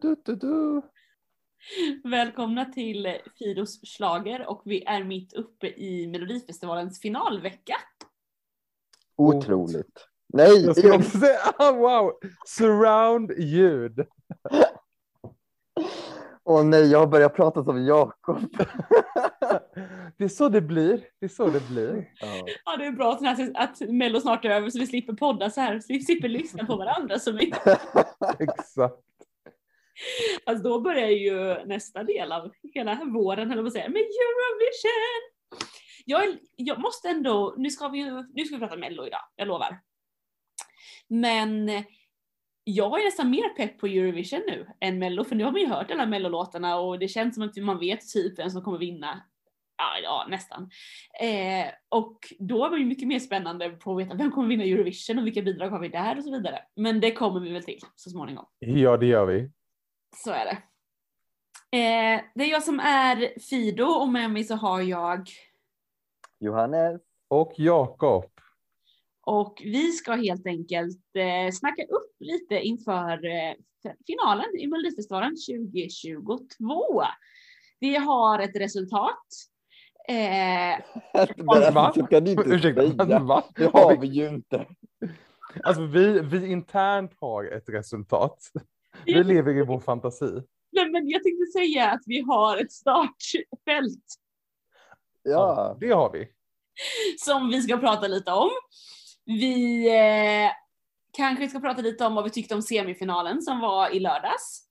Du, du, du. Välkomna till Fidos slager och vi är mitt uppe i Melodifestivalens finalvecka. Otroligt. Nej, Jag ska också säga, ah, wow, surround ljud. åh nej, jag har börjat prata som Jakob. Det är så det blir. Det är så det blir. Ja. Ja, det är bra att, här- att Mello snart är över så vi slipper podda så här, så vi slipper lyssna på varandra så mycket. Exakt. Alltså då börjar ju nästa del av hela våren, eller vad säger med Eurovision! Jag, jag måste ändå, nu ska vi nu ska vi prata Mello idag, jag lovar. Men eh, jag är nästan mer pepp på Eurovision nu än Mello, för nu har man ju hört alla Mello-låtarna och det känns som att man vet typ vem som kommer vinna. Ja, ja nästan. Eh, och då är man ju mycket mer spännande på att veta vem kommer vinna Eurovision och vilka bidrag har vi där och så vidare. Men det kommer vi väl till så småningom. Ja, det gör vi. Så är det. Eh, det är jag som är Fido och med mig så har jag Johannes. Och Jakob. och vi ska helt enkelt eh, snacka upp lite inför eh, finalen i Melodifestivalen 2022. Vi har ett resultat. Eh, Va? Kan du inte Ursäkta, säga. va? Det har vi ju inte. Alltså vi, vi internt har ett resultat. Vi lever i vår fantasi. nej, men jag tänkte säga att vi har ett startfält Ja, Det har vi. som vi ska prata lite om. Vi eh, kanske ska prata lite om vad vi tyckte om semifinalen som var i lördags.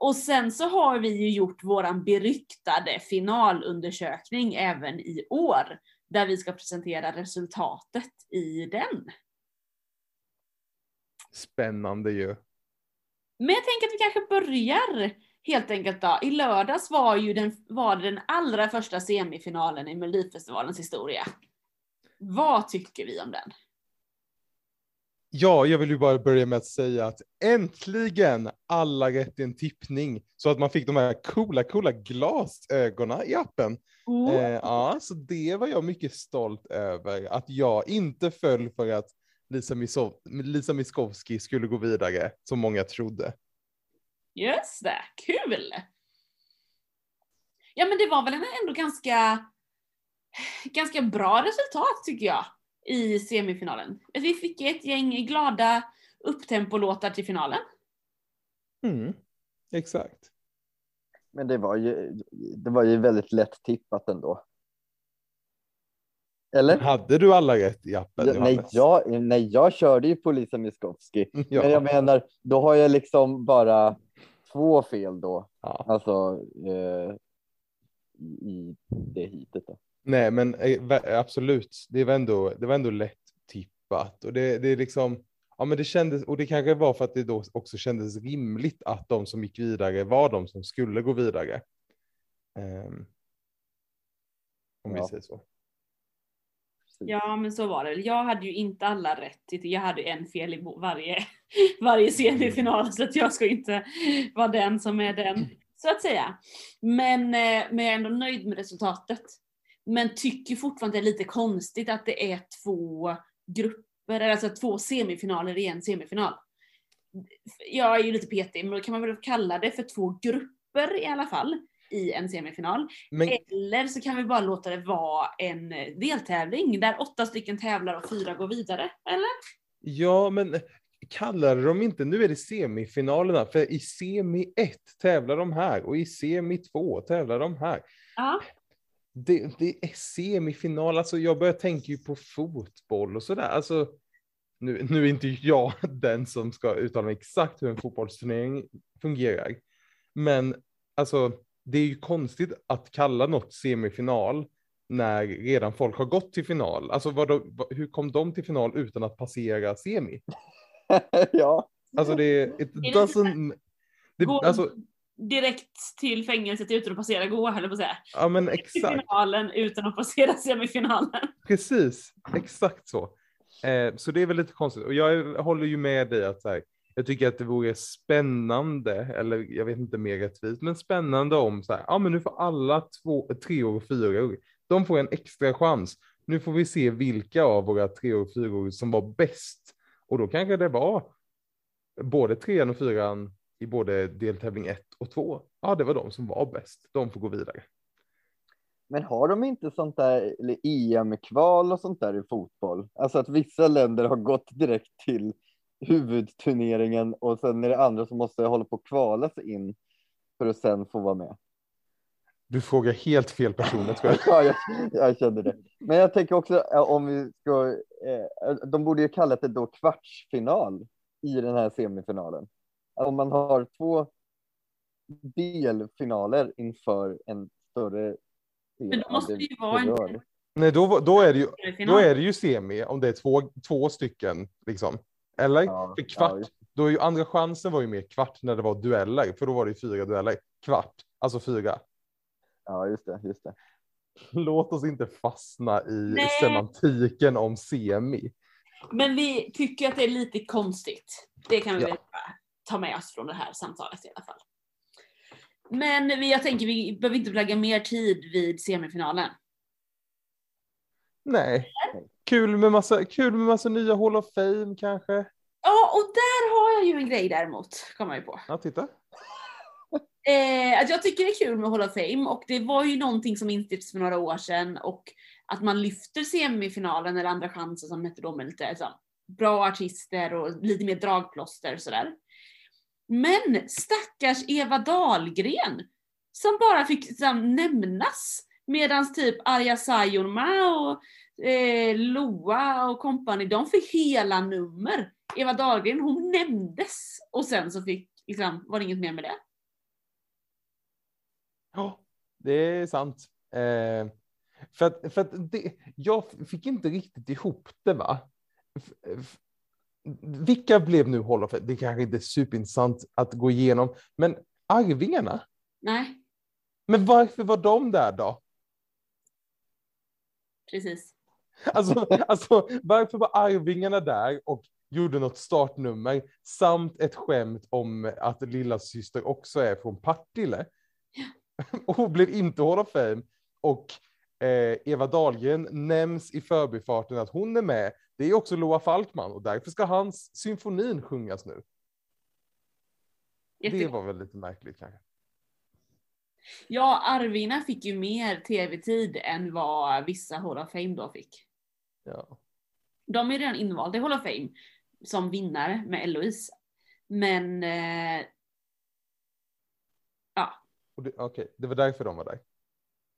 Och sen så har vi ju gjort våran beryktade finalundersökning även i år, där vi ska presentera resultatet i den. Spännande ju. Men jag tänker att vi kanske börjar helt enkelt då. I lördags var ju den, var det den allra första semifinalen i Melodifestivalens historia. Vad tycker vi om den? Ja, jag vill ju bara börja med att säga att äntligen alla rätt i en tippning så att man fick de här coola, coola glasögonen i appen. Oh. Eh, ja, så det var jag mycket stolt över att jag inte föll för att Lisa, Misov, Lisa Miskovsky skulle gå vidare som många trodde. Just det, kul! Ja men det var väl ändå ganska, ganska bra resultat tycker jag i semifinalen. Vi fick ett gäng glada upptempolåtar till finalen. Mm, exakt. men det var ju, det var ju väldigt lätt tippat ändå. Eller? Hade du alla rätt i appen? Ja, nej, jag, nej, jag körde ju på Lisa Miskovsky. Ja. Men jag menar, då har jag liksom bara två fel då. Ja. Alltså eh, i, det hitet då. Nej, men eh, absolut. Det var ändå, det var ändå lätt tippat och det, det är liksom. Ja, men det kändes och det kanske var för att det då också kändes rimligt att de som gick vidare var de som skulle gå vidare. Ehm, om vi Ja. säger så. Typ. Ja men så var det. Jag hade ju inte alla rätt. Jag hade en fel i varje, varje semifinal så att jag ska inte vara den som är den. Så att säga. Men, eh, men jag är ändå nöjd med resultatet. Men tycker fortfarande det är lite konstigt att det är två grupper, alltså två semifinaler i en semifinal. Jag är ju lite petig, men då kan man väl kalla det för två grupper i alla fall i en semifinal. Men Eller så kan vi bara låta det vara en eh, deltävling där åtta stycken tävlar och fyra går vidare. Eller? ja, men kallade de inte, nu är det semifinalerna, för i semi 1 tävlar de här och i semi 2 tävlar de här. Ja. Det, det är semifinal, alltså jag börjar tänka ju på fotboll och sådär. Alltså, nu, nu är inte jag den som ska uttala mig exakt hur en fotbollsturnering fungerar. Men alltså, det är ju konstigt att kalla något semifinal när redan folk har gått till final. Alltså vad då, vad- hur kom de till final utan att passera semi? ja, Alltså det, it doesn't... Det, Gå alltså, direkt till fängelset utan att passera gå, höll på att säga. ja men Till exakt. finalen utan att passera semifinalen. Precis, exakt så. Eh, så det är väl lite konstigt. Och jag håller ju med dig att så här, jag tycker att det vore spännande, eller jag vet inte mer rättvist, men spännande om så här, ja men nu får alla två, treor och fyror, de får en extra chans. Nu får vi se vilka av våra treor och fyror som var bäst. Och då kanske det var både trean och fyran i både deltävling ett och två. ja det var de som var bäst. De får gå vidare. Men har de inte sånt där eller EM-kval och sånt där i fotboll? Alltså att vissa länder har gått direkt till huvudturneringen och sen är det andra som måste hålla på att kvala sig in för att sen få vara med. Du frågar helt fel personer tror jag. Ja, jag, jag kände det. Men jag tänker också om vi ska, eh, de borde ju kallat det då kvartsfinal i den här semifinalen. Om man har två delfinaler inför en större Men då måste det ju vara en. Nej, då, då, är det ju, då är det ju semi om det är två, två stycken liksom. Eller? Ja, för kvart, ja, då är ju andra chansen var ju mer kvart när det var dueller, för då var det ju fyra dueller. Kvart, alltså fyra. Ja, just det, just det. Låt oss inte fastna i Nej. semantiken om semi. Men vi tycker att det är lite konstigt. Det kan vi Ja. ta med oss från det här samtalet i alla fall. Men vi, jag tänker vi behöver inte lägga mer tid vid semifinalen. Nej. Kul med massa, kul med massa nya Hall of Fame kanske. Ja, och där har jag ju en grej däremot, kommer jag ju på. Ja, titta. Eh, att jag tycker det är kul med Hall of Fame och det var ju någonting som instiftades för några år sedan och att man lyfter semifinalen eller andra chanser som hette då med lite så, bra artister och lite mer dragplåster sådär. Men stackars Eva Dahlgren som bara fick liksom, nämnas medans typ Arja Saijonmaa och eh, Loa och kompani, de fick hela nummer. Eva Dahlgren hon nämndes och sen så fick, liksom, var det inget mer med det. Ja, det är sant. Eh, för att, för att det, jag fick inte riktigt ihop det va. F- Vilka blev nu Hall of Fame? Det kanske inte är superintressant att gå igenom, men Arvingarna? Nej, Men varför var de där då? precis. Alltså, alltså varför var Arvingarna där och gjorde något startnummer samt ett skämt om att lilla syster också är från Partille? Och hon blev inte Hall of Fame och eh, Eva Dahlgren nämns i förbifarten att hon är med. Det är också Loa Falkman och därför ska hans symfonin sjungas nu. Det Jätte... var väl lite märkligt kanske. Ja, Arvina fick ju mer tv-tid än vad vissa Hall of Fame då fick. Ja. De är redan invalda i Hall of Fame som vinnare med Eloise. Men eh, det, okej, det var därför de var där.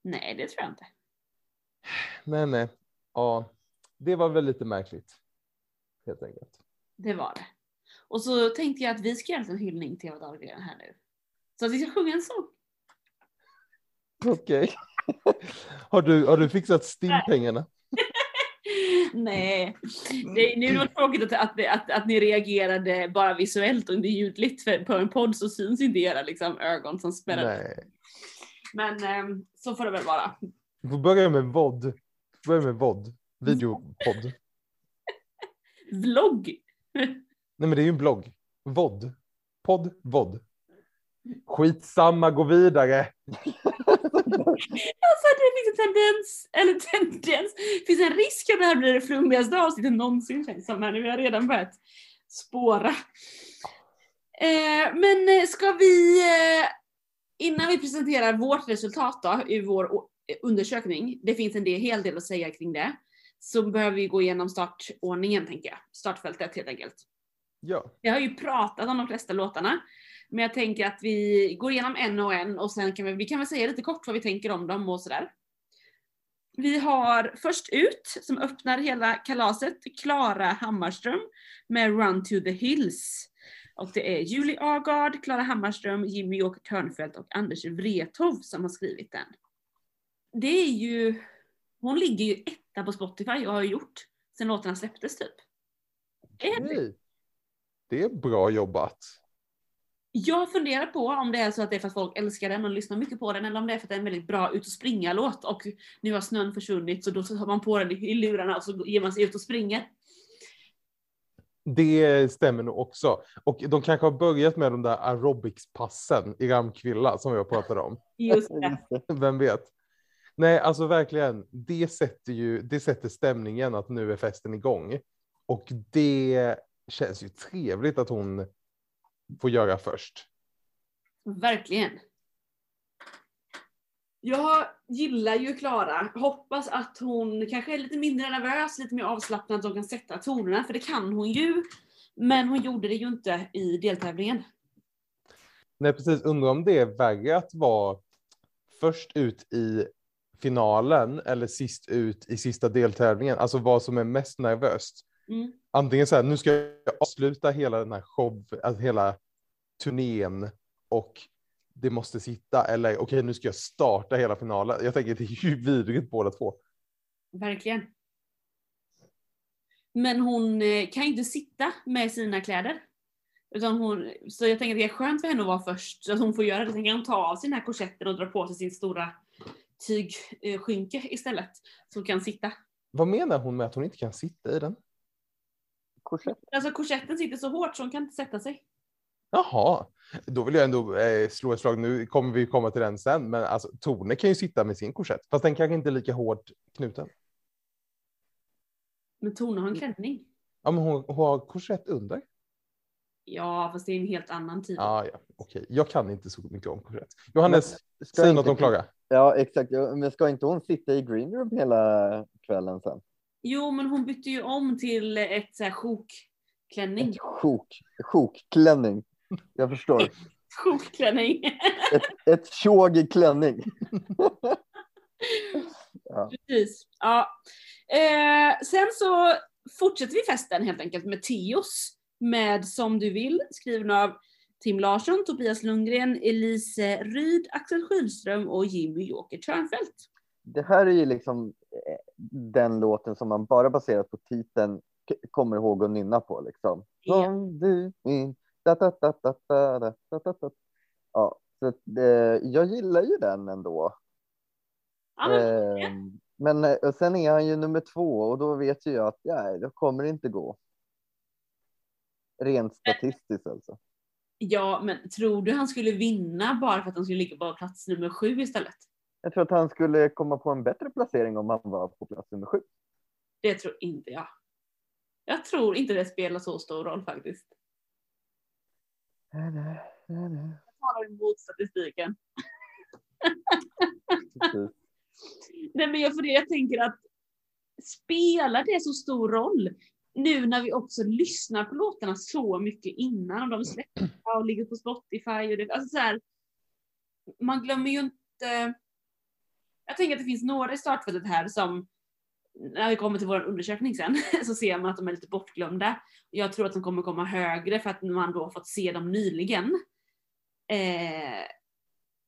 nej, det tror jag inte. Men eh, ja, det var väl lite märkligt. Helt enkelt. Det var det. Och så tänkte jag att vi ska göra en hyllning till Eva Dahlgren här nu. Så att vi ska sjunga en sång. Okej. har, du, har du fixat Stim-pengarna? Nej, det, nu var det tråkigt att, att, att, att ni reagerade bara visuellt och inte ljudligt. För på en podd så syns inte era liksom, ögon som spelar. Men ehm, så får det väl vara. Vi får börja med VOD. Börja med VOD. Videopodd. Vlogg. Nej men det är ju en blogg. VOD. Podd, VOD. Skitsamma, gå vidare. Alltså det finns en tendens, eller tendens, det finns en risk att det här blir det flummigaste avsnittet någonsin känns som här nu. Vi har redan börjat spåra. Eh, men eh, ska vi, eh, innan vi presenterar vårt resultat då i vår undersökning, det finns en del, hel del att säga kring det, så behöver vi gå igenom startordningen tänker jag. Startfältet helt enkelt. Ja. Jag har ju pratat om de flesta låtarna. Men jag tänker att vi går igenom en och en och sen kan vi, vi kan väl säga lite kort vad vi tänker om dem och sådär. Vi har först ut, som öppnar hela kalaset, Klara Hammarström med Run to the Hills. Och det är Julie Agard, Klara Hammarström, Jimmy Åker Törnfeldt och Anders Wrethov som har skrivit den. Det är ju, hon ligger ju etta på Spotify och har gjort sen låtarna släpptes typ. Är det? Det är bra jobbat. Jag funderar på om det är så att det är för att folk älskar den och lyssnar mycket på den eller om det är för att det är en väldigt bra ut och springa-låt och nu har snön försvunnit så då tar man på den i lurarna och så ger man sig ut och springer. Det stämmer nog också. Och de kanske har börjat med de där aerobics-passen i Ramkvilla som jag pratade om. Just det. Just det. Vem vet? Nej, alltså verkligen. Det sätter ju, det sätter stämningen att nu är festen igång. Och det känns ju trevligt att hon får göra först. Verkligen. Jag gillar ju Klara. Hoppas att hon kanske är lite mindre nervös, lite mer avslappnad och kan sätta tonerna, för det kan hon ju. Men hon gjorde det ju inte i deltävlingen. Nej, precis. Undrar om det är värre att vara först ut i finalen eller sist ut i sista deltävlingen. Alltså vad som är mest nervöst. Mm. Antingen så här, nu ska jag avsluta hela den här show, alltså hela turnén och det måste sitta eller okej, nu ska jag starta hela finalen. Jag tänker det är ju vidrigt båda två. Verkligen. Men hon eh, kan ju inte sitta med sina kläder. Utan hon, så jag tänker att det är skönt för henne att vara först, så att hon får göra det. Sen kan hon ta av sig den här korsetten och dra på sig sin stora tygskynke istället. Så hon kan sitta. Vad menar hon med att hon inte kan sitta i den? Korsett. Alltså korsetten sitter så hårt så hon kan inte sätta sig. Jaha, då vill jag ändå eh, slå ett slag. Nu kommer vi komma till den sen, men alltså Tone kan ju sitta med sin korsett, fast den kanske inte är lika hårt knuten. Men Tone har en klänning. Ja, men hon, hon har korsett under. Ja, fast det är en helt annan tid. Ja, ja, okej. Jag kan inte så mycket om korsett. Johannes, Ska säg något om Klara. Ja, exakt. Men ska inte hon sitta i green room hela kvällen sen? Jo, men hon bytte ju om till ett så här sjokklänning. Sjok, sjokklänning. Jag förstår. Sjokklänning. Ett, ett tjog i klänning. ja. Precis. Ja. Eh, sen så fortsätter vi festen helt enkelt med Teos med Som du vill, skriven av Tim Larsson, Tobias Lundgren, Elise Ryd, Axel Schylström och Jimmy Joker Törnfeldt. Det här är ju liksom den låten som man bara baserat på titeln kommer ihåg att nynna på liksom. Ja, så jag gillar ju den ändå. Men ehm, eh, sen är han ju nummer två och då vet ju jag att nej, det kommer inte gå. Rent eh. statistiskt alltså. Ja, men tror du han skulle vinna bara för att han skulle ligga på plats nummer sju istället? Jag tror att han skulle komma på en bättre placering om han var på plats nummer sju. Det tror inte jag. Jag tror inte det spelar så stor roll faktiskt. Jag talar emot statistiken. Nej men jag, för det, jag tänker att spelar det så stor roll nu när vi också lyssnar på låtarna så mycket innan och de släpps och ligger på Spotify och det, alltså så här, man glömmer ju inte. Jag tänker att det finns några i startfältet här som när vi kommer till vår undersökning sen så ser man att de är lite bortglömda. Jag tror att de kommer komma högre för att man då har fått se dem nyligen. Eh,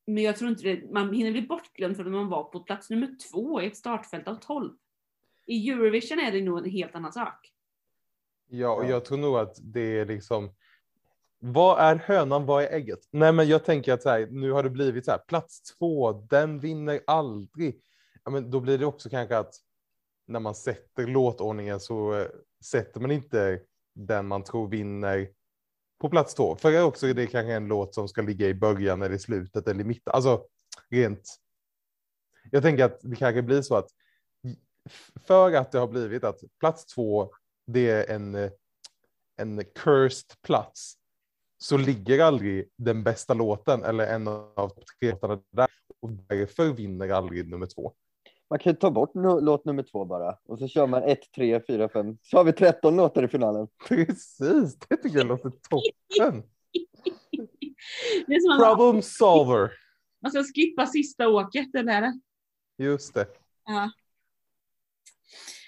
men jag tror inte det, man hinner bli bortglömd för att man var på plats nummer två i ett startfält av 12. I Eurovision är det nog en helt annan sak. Ja, och Ja. jag tror nog att det är liksom. Vad är hönan? Vad är ägget? Nej, men jag tänker att så här, nu har det blivit så här. Plats två, den vinner aldrig. Ja, men då blir det också kanske att när man sätter låtordningen så eh, sätter man inte den man tror vinner på plats två. För det är också det kanske en låt som ska ligga i början eller i slutet eller i mitten. Alltså rent. Jag tänker att det kanske blir så att för att det har blivit att plats två det är en, eh, en cursed plats så ligger aldrig den bästa låten eller en av tre låtarna där och därför vinner aldrig nummer två. Man kan ju ta bort no- låt nummer två bara och så kör man ett, tre, fyra, fem. Så har vi 13 låtar i finalen. Precis, det tycker jag låter toppen. Problem solver. man ska skippa sista åket, eller? är det? Just det. Ja.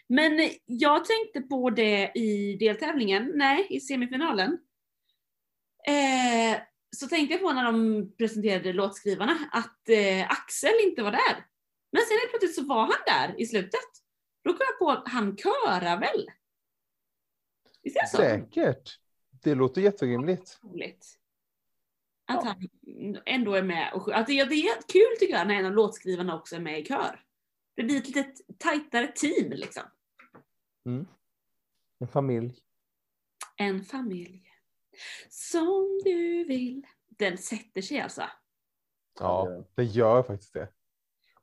Men jag tänkte på det i deltävlingen, nej, i semifinalen. Eh, så tänkte jag på när de presenterade låtskrivarna att eh, Axel inte var där. Men sen helt plötsligt så var han där i slutet. Då kom jag på att han körar väl? Visst är det så? Säkert. Det låter jätterimligt. roligt. Att Ja. han ändå är med och att det, det är kul tycker jag när en av låtskrivarna också är med i kör. Det blir ett lite tajtare team liksom. En familj. En familj. Som du vill. Den sätter sig alltså. Ja, det gör faktiskt det.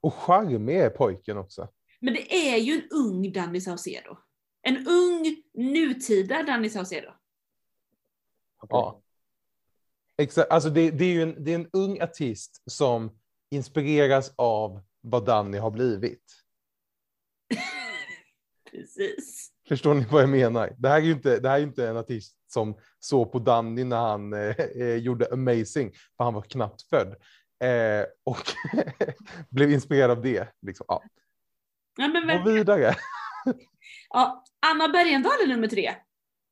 Och charmig är pojken också. Men det är ju en ung Danny Saucedo. En ung, nutida Danny Saucedo. Ja. Exakt, alltså det, det är ju en, det är en ung artist som inspireras av vad Danny har blivit. Precis. Förstår ni vad jag menar? Det här är ju inte, det här är inte en artist som såg på Danny när han eh, eh, gjorde Amazing, för han var knappt född. Eh, och blev inspirerad av det. Liksom. Ja. Ja, men verkligen. vidare. Ja, Anna Bergendahl är nummer tre.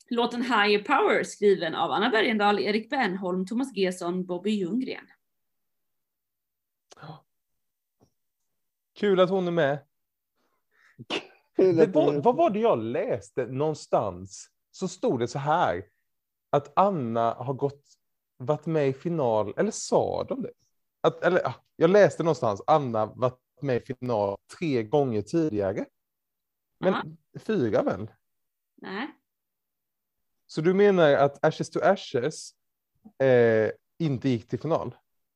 Låten Higher Power skriven av Anna Bergendahl, Erik Bernholm, Thomas Gesson, Bobby Ljunggren. Kul att hon är med. Det var, vad var det jag läste någonstans? Så stod det så här. Att Anna har gått, varit med i final, eller sa de det? Att, eller, ah, jag läste någonstans, Anna varit med i final tre gånger tidigare. Men Ja. fyra väl? Nej. Så du menar att Ashes to Ashes eh, inte gick till final?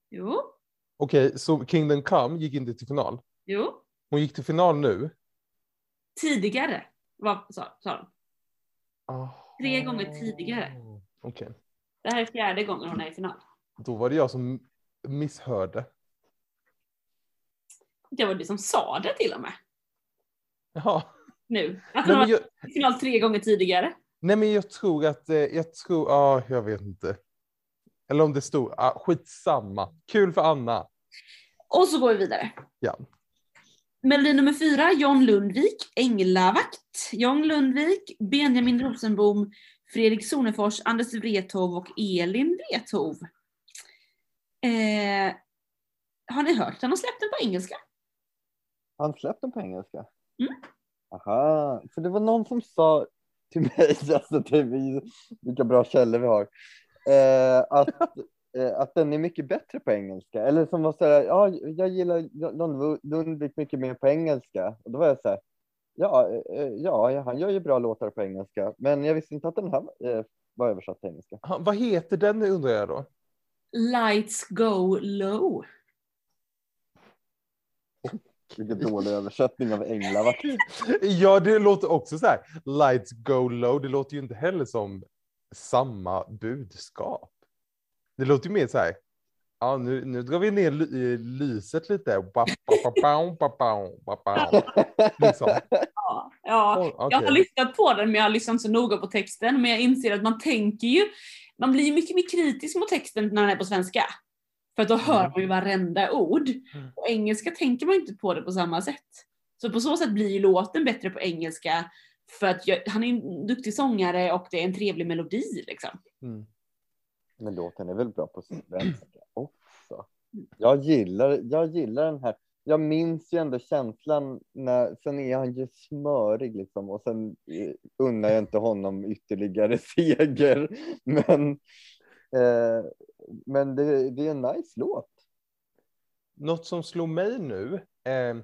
Jo. Okej, så Kingdom Come gick inte till final. Jo. Hon gick till final nu. Tidigare. Vad sa, sa de? Tre gånger tidigare. Okej, Det här är fjärde gången hon är i final. då var det jag som misshörde. Det var du som sa det till och med. Jaha. Nu. Att hon var jag, i final tre gånger tidigare. nej men jag tror att, eh, jag tror, ja jag vet inte. Eller om det stod, ah, skitsamma. Kul för Anna. Och så går vi vidare. Ja. Melodi nummer fyra, John Lundvik, Änglavakt. John Lundvik, Benjamin Rosenbom, Fredrik Sonefors, Anders Wrethov och Elin Wrethov. Eh, har ni hört den? har släppt den på engelska. Han släppt den på engelska? Mm. Aha, för det var någon som sa till mig, alltså är vi, vilka bra källor vi har, eh, att, att den är mycket bättre på engelska. Eller som var så här, ja, jag gillar Lund- Lundvik mycket mer på engelska. Och då var jag så här, ja, eh, ja, han gör ju bra låtar på engelska, men jag visste inte att den här eh, var översatt till engelska. Ha, vad heter den undrar jag då? Lights go low. Vilken dålig översättning av änglavakt. Ja, det låter också så här. Lights go low. Det låter ju inte heller som samma budskap. Det låter ju mer så här. Ja, nu, nu drar vi ner ly- lyset lite. Liksom. Ja, ja. Oj, Jag har lyssnat på den men jag har lyssnat så noga på texten. Men jag inser att man tänker ju, man blir mycket mer kritisk mot texten när den är på svenska. För att då hör Mm. man ju varenda ord. Mm. På engelska tänker man inte på det på samma sätt. Så på så sätt blir ju låten bättre på engelska. För att jag, han är en duktig sångare och det är en trevlig melodi liksom. Mm. Men låten är väl bra på svenska också. Jag gillar, jag gillar den här. Jag minns ju ändå känslan när, sen är han ju smörig liksom och sen eh, unnar jag inte honom ytterligare seger. Men, eh, men det, det är en nice låt. Något som slog mig nu. Eh,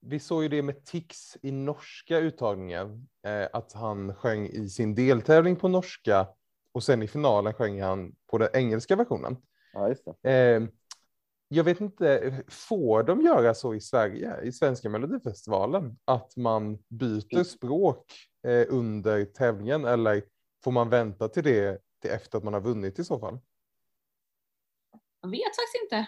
vi såg ju det med Tix i norska uttagningen. Eh, att han sjöng i sin deltävling på norska och sen i finalen sjöng han på den engelska versionen. Ja, just det. Eh, jag vet inte, får de göra så i Sverige, i svenska melodifestivalen? Att man byter språk eh, under tävlingen eller får man vänta till det till efter att man har vunnit i så fall? Jag vet faktiskt inte.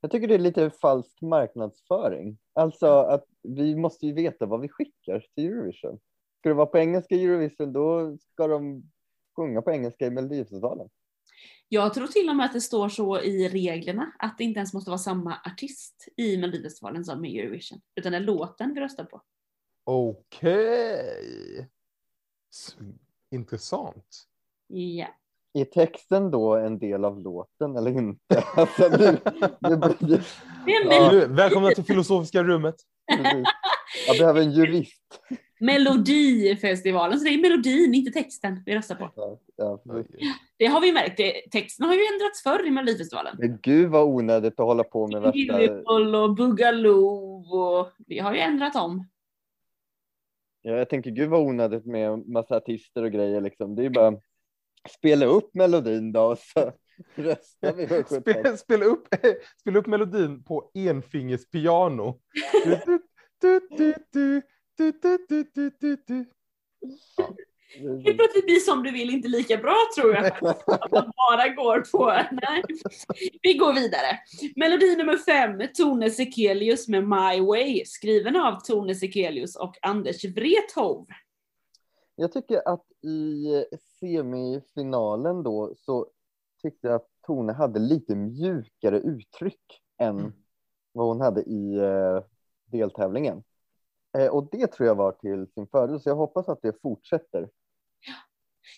Jag tycker det är lite falsk marknadsföring. Alltså att vi måste ju veta vad vi skickar till Eurovision. Ska det vara på engelska Eurovision, då ska de sjunga på engelska i Melodifestivalen. Jag tror till och med att det står så i reglerna att det inte ens måste vara samma artist i Melodifestivalen som i Eurovision. Utan det är låten vi röstar på. Okej. S- Intressant. Ja. Är texten då en del av låten eller inte? Alltså, det, det blir, Ja. välkomna till filosofiska rummet. precis. Jag behöver en jurist. Melodifestivalen, så det är melodin, inte texten vi röstar på. Ja, ja. Det har vi märkt, det, texten har ju ändrats förr i Melodifestivalen. Men gud vad onödigt att hålla på med värsta... Och Boogaloo och vi har ju ändrat om. Ja, jag tänker gud vad onödigt med massa artister och grejer liksom. Det är ju bara spela upp melodin då och så röstar vi. Spela, spela, upp, spela upp melodin på enfingers piano. Du, du, du, du, du, du, du, du, du. Helt plötsligt blir som du vill inte lika bra tror jag. Att man bara går på, nej. Vi går vidare. Melodi nummer fem, Tone Sekelius med My Way, skriven av Tone Sekelius och Anders Wrethov. Jag tycker att i semifinalen då så tyckte jag att Tone hade lite mjukare uttryck än Mm. vad hon hade i eh, deltävlingen. Eh, och det tror jag var till sin fördel, så jag hoppas att det fortsätter.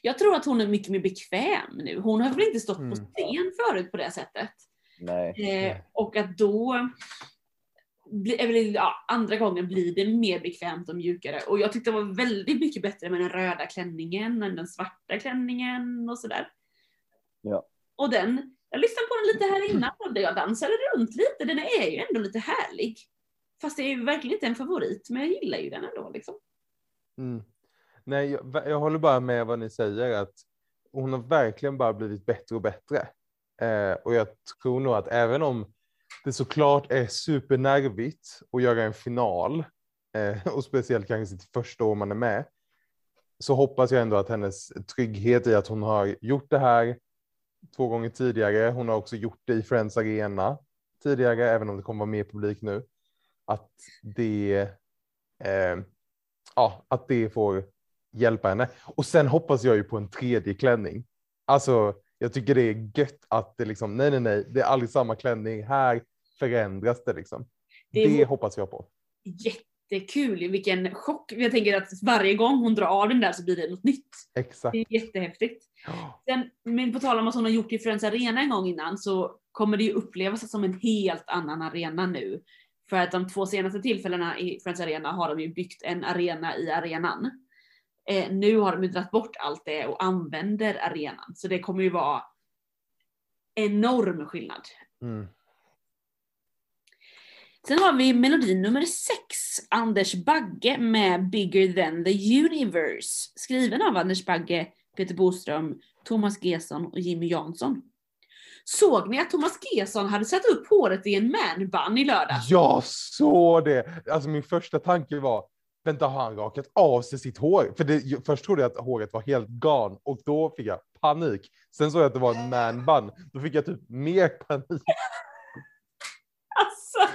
Jag tror att hon är mycket mer bekväm nu. Hon har väl inte stått Mm. på scen förut på det sättet. Nej. Eh, och att då, väl, ja, andra gången blir det mer bekvämt och mjukare. Och jag tyckte det var väldigt mycket bättre med den röda klänningen än den svarta klänningen och sådär. Ja. Och den, jag lyssnade på den lite här innan och jag dansade runt lite. Den är ju ändå lite härlig. Fast det är ju verkligen inte en favorit, men jag gillar ju den ändå liksom. Mm. Nej, jag, jag håller bara med vad ni säger att hon har verkligen bara blivit bättre och bättre. Eh, och jag tror nog att även om det såklart är supernervigt att göra en final eh, och speciellt kanske sitt första år man är med så hoppas jag ändå att hennes trygghet i att hon har gjort det här två gånger tidigare. Hon har också gjort det i Friends Arena tidigare, även om det kommer vara mer publik nu. Att det, eh, ja, att det får hjälpa henne. Och sen hoppas jag ju på en tredje klänning. Alltså, jag tycker det är gött att det liksom, nej, nej, nej, det är aldrig samma klänning. Här förändras det liksom. Det Det hoppas jag på. Jättekul, vilken chock. Jag tänker att varje gång hon drar av den där så blir det något nytt. Exakt. Det är jättehäftigt. Sen, men på tal om att hon har gjort i Friends Arena en gång innan så kommer det ju upplevas som en helt annan arena nu. För att de två senaste tillfällena i Friends Arena har de ju byggt en arena i arenan. Eh, nu har de ju dragit bort allt det och använder arenan. Så det kommer ju vara enorm skillnad. Mm. Sen har vi melodi nummer sex, Anders Bagge med Bigger than the universe. Skriven av Anders Bagge, Peter Boström, Thomas Gesson och Jimmy Jansson. Såg ni att Thomas Gesson hade satt upp håret i en manbun i lördags? Jag såg det. Alltså min första tanke var, vänta har han rakat av sig sitt hår? För det, först trodde jag att håret var helt gan och då fick jag panik. Sen såg jag att det var en man bun. Då fick jag typ mer panik. Alltså!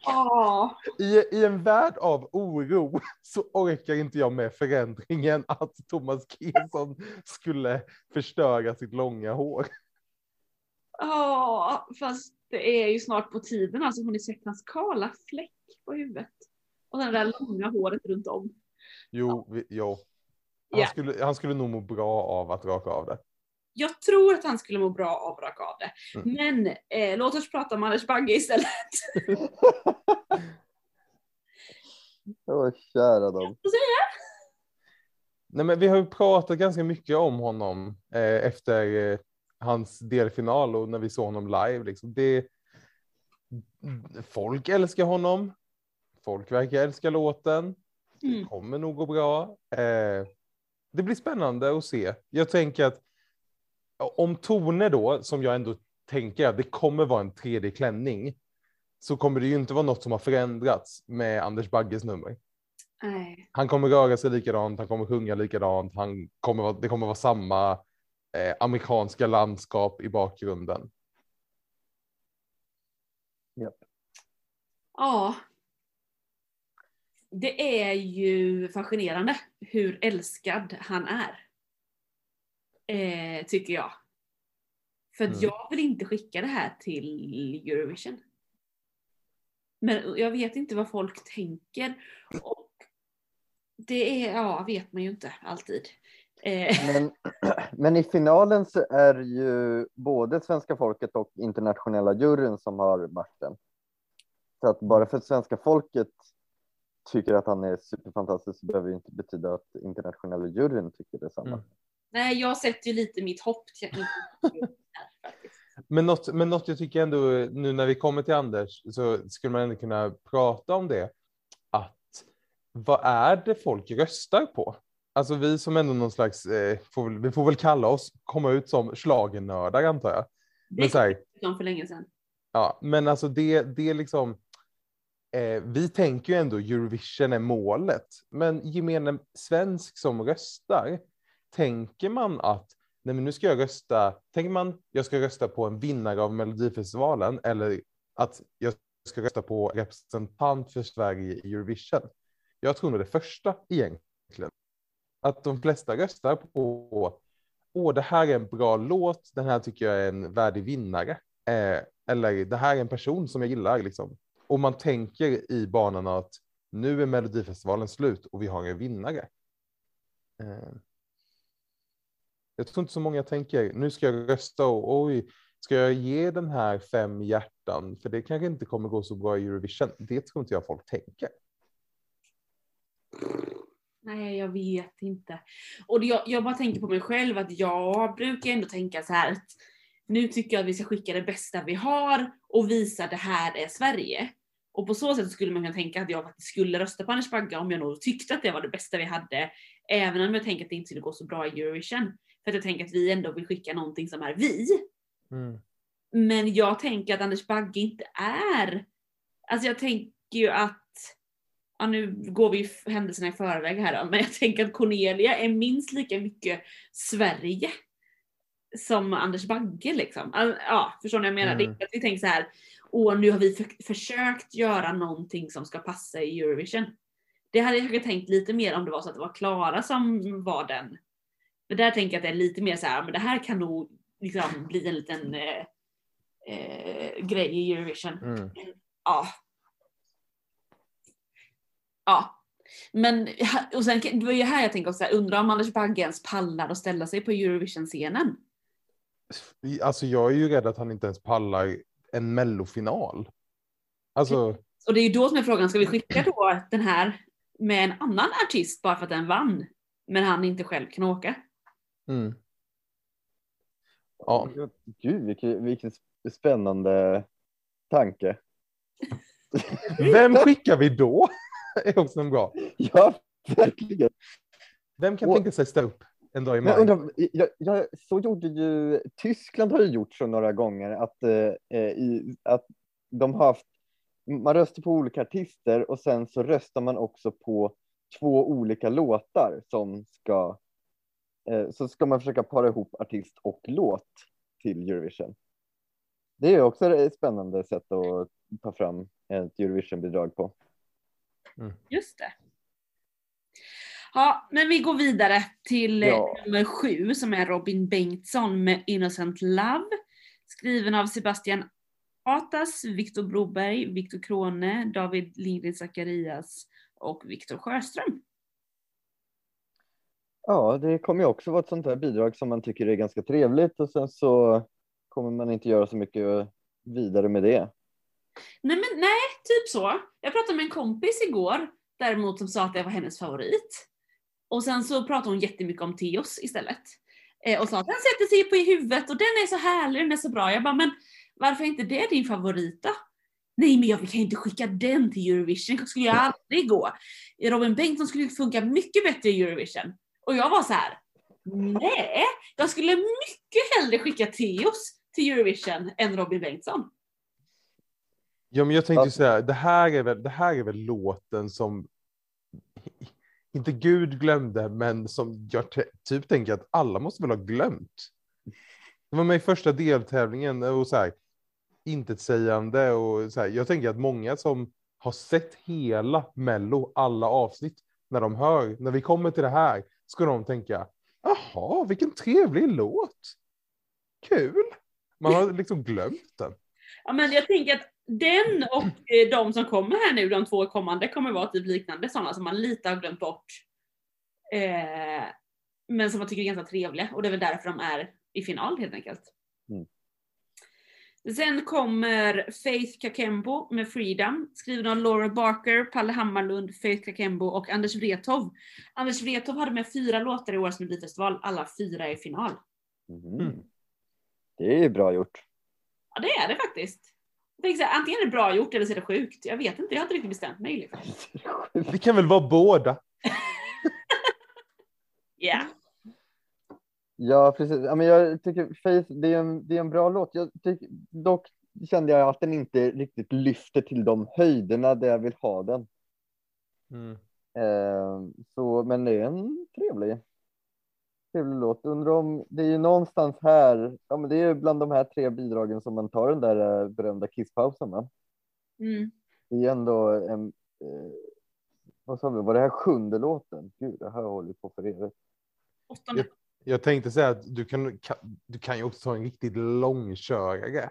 Ja, I, I en värld av oro så orkar inte jag med förändringen att Thomas Gesson skulle förstöra sitt långa hår. Ja, fast det är ju snart på tiden. Alltså hon har sett hans kala fläck på huvudet. Och det där långa håret runt om. Jo, vi, jo. Han, Ja. skulle, han skulle nog må bra av att raka av det. Jag tror att han skulle må bra av att raka av det. Mm. Men eh, låt oss prata om Anders Bagge istället. Åh, kära dem. Nej, men vi har ju pratat ganska mycket om honom eh, efter eh, hans delfinal och när vi såg honom live. Liksom. Det, folk älskar honom. Folk verkar älska låten. Mm. kommer nog gå bra. Eh, det blir spännande att se. Jag tänker att om Tone då, som jag ändå tänker att det kommer vara en 3D-klänning, så kommer det ju inte vara något som har förändrats med Anders Bagges nummer. Nej. Han kommer röra sig likadant, han kommer sjunga likadant, han kommer det kommer vara samma eh, amerikanska landskap i bakgrunden. Ja. Det är ju fascinerande hur älskad han är. Eh, tycker jag. För att Mm. jag vill inte skicka det här till Eurovision. Men jag vet inte vad folk tänker. Och det är, ja, vet man ju inte alltid. Eh, Men, men i finalen så är det ju både svenska folket och internationella juryn som har makten. Så att bara för att svenska folket tycker att han är superfantastisk så behöver det inte betyda att internationella juryn tycker detsamma. Mm. nej, jag sätter ju lite mitt hopp till. Men något, men något jag tycker ändå, nu när vi kommer till Anders, så skulle man ändå kunna prata om det. Att vad är det folk röstar på? Alltså vi som ändå någon slags, eh, får, vi får väl kalla oss, komma ut som schlagernördar antar jag. Det kom för länge sedan. ja, men alltså det, det är liksom, eh, vi tänker ju ändå Eurovision är målet, men gemene svensk som röstar, tänker man att nej men nu ska jag rösta, tänker man jag ska rösta på en vinnare av Melodifestivalen eller att jag ska rösta på representant för Sverige i Eurovision? Jag tror nog det första egentligen. Att de flesta röstar på, åh det här är en bra låt, den här tycker jag är en värdig vinnare. Eh, eller det här är en person som jag gillar liksom. Och man tänker i banorna att nu är Melodifestivalen slut och vi har en vinnare. Eh, jag tror inte så många tänker, nu ska jag rösta och oj, ska jag ge den här fem hjärtan? För det kanske inte kommer gå så bra i Eurovision. Det tror inte jag folk tänker. Nej, jag vet inte. Och jag, jag bara tänker på mig själv att jag brukar ändå tänka så här att nu tycker jag att vi ska skicka det bästa vi har och visa det här är Sverige. Och på så sätt skulle man kunna tänka att jag faktiskt skulle rösta på Anders Bagge om jag nog tyckte att det var det bästa vi hade. Även om jag tänker att det inte skulle gå så bra i Eurovision. För att jag tänker att vi ändå vill skicka någonting som är vi. Mm. Men jag tänker att Anders Bagge inte är, alltså jag tänker ju att, ja nu går vi händelserna i förväg här då, men jag tänker att Cornelia är minst lika mycket Sverige som Anders Bagge liksom. Ja, förstår ni vad jag menar? Mm. Det är inte att vi tänker så här, åh nu har vi för försökt göra någonting som ska passa i Eurovision. Det hade jag tänkt lite mer om det var så att det var Klara som var den. Men där tänker jag att det är lite mer så här, men det här kan nog liksom bli en liten eh, eh, grej i Eurovision. Mm. Ja. Ja. Men och sen, det var ju här jag tänkte också, undrar om Anders Bagge ens pallar att ställa sig på Eurovision-scenen. Alltså jag är ju rädd att han inte ens pallar en mellofinal. Alltså, Och det är ju då som är frågan, ska vi skicka då den här med en annan artist bara för att den vann? Men han inte själv kan åka. mm. Ja, Gud, vilken, vilken spännande tanke. vem skickar vi då? är också en bra. Ja, verkligen. Vem kan Och- tänka sig ställa upp en dag i maj? undrar, jag, jag, så gjorde ju Tyskland har ju gjort så några gånger att, eh, i, att de har haft, man röstar på olika artister och sen så röstar man också på två olika låtar som ska, eh, så ska man försöka para ihop artist och låt till Eurovision. Det är också ett spännande sätt att ta fram ett Eurovision-bidrag på. Just det. Ja, men vi går vidare till eh, Ja. nummer sju som är Robin Bengtsson med Innocent Love. Skriven av Sebastian Atas, Viktor Broberg, Viktor Krone, David Lindgren Zacharias och Viktor Sjöström. Ja, det kommer ju också vara ett sånt här bidrag som man tycker är ganska trevligt och sen så kommer man inte göra så mycket vidare med det. Nej men nej, typ så. Jag pratade med en kompis igår däremot som sa att det var hennes favorit. Och sen så pratade hon jättemycket om Teos istället. Eh, och sa att den sätter sig på i huvudet och den är så härlig, den är så bra. Jag bara, men varför är inte det din favorit då? Nej men jag kan ju inte skicka den till Eurovision, det skulle jag aldrig gå. Robin Bengtsson skulle funka mycket bättre i Eurovision. Och jag var så här. nej, jag skulle mycket hellre skicka Teos till Eurovision än Robin Bengtsson. Ja, men jag tänkte så här, det här, är väl, det här är väl låten som inte Gud glömde, men som jag typ tänker att alla måste väl ha glömt. Det var med i första deltävlingen och så här intetsägande och så här. Jag tänker att många som har sett hela Mello, alla avsnitt, när de hör, när vi kommer till det här, ska de tänka, jaha, vilken trevlig låt. Kul. Man har liksom glömt den. Ja, men jag tänker att den och eh, de som kommer här nu, de två kommande, kommer vara typ liknande sådana som man lite har glömt bort. Eh, men som man tycker är ganska trevliga och det är väl därför de är i final helt enkelt. Mm. Sen kommer Faith Kakembo med Freedom, skriven av Laura Barker, Palle Hammarlund, Faith Kakembo och Anders Wrethov. Anders Wrethov hade med fyra låtar i årets Melodifestival, alla fyra är i final. Mhm. Mm. Det är bra gjort. Ja det är det faktiskt. Så här, antingen är det bra gjort eller så är det sjukt. Jag vet inte, jag har inte riktigt bestämt mig. Liksom. Det kan väl vara båda. Yeah. Ja, precis. Ja, men jag tycker Faith, det är en, det är en bra låt. Jag tycker dock kände jag att den inte riktigt lyfter till de höjderna där jag vill ha den. Mm. Eh, så, men det är en trevlig, trevlig låt. Undrar om det är ju någonstans här. Ja, men det är ju bland de här tre bidragen som man tar den där eh, berömda kisspausen. Mm. Det är ändå en. Eh, vad sa vi? Var det här sjunde låten? Gud, det här håller på för evigt. Åttonde. Jag tänkte säga att du kan, kan, du kan ju också ta en riktigt långkörare.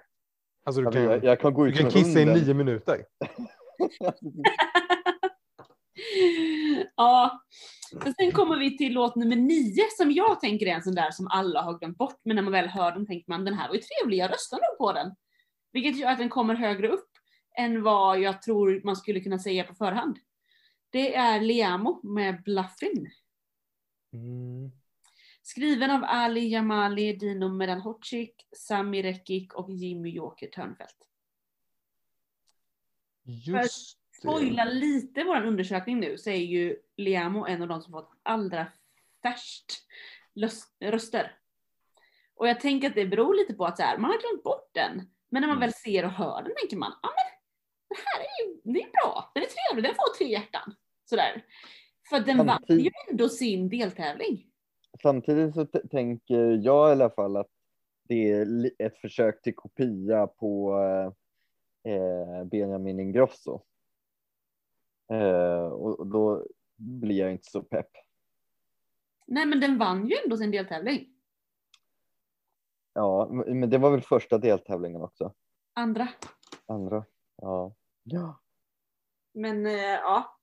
Alltså du Jag, kan, jag, jag kan gå ut du kan kissa i hunden. nio minuter. ja. Men sen kommer vi till låt nummer nio som jag tänker är en sån där som alla har glömt bort. Men när man väl hör den tänker man den här var ju trevlig, jag röstar nog på den. Vilket gör att den kommer högre upp än vad jag tror man skulle kunna säga på förhand. Det är Liamo med Bluffin. Mm. Skriven av Ali Jamali, Dino Medanhodzic, Sami Rekik och Jimmy Joker Törnfeldt. Just Spoila lite vår undersökning nu så är ju Liamo en av de som fått allra färst röster. Och jag tänker att det beror lite på att så här, man har glömt bort den. Men när man Mm. väl ser och hör den tänker man, ja men det här är ju det är bra, den är trevlig, den får tre hjärtan. Sådär. För den vann Samtidigt- ju ändå sin deltävling. Samtidigt så tänker jag i alla fall att det är ett försök till kopia på eh, Benjamin Ingrosso. Eh, och då blir jag inte så pepp. Nej men den vann ju ändå sin deltävling. Ja, men det var väl första deltävlingen också. Andra. Andra. Ja. Ja, Men eh, ja,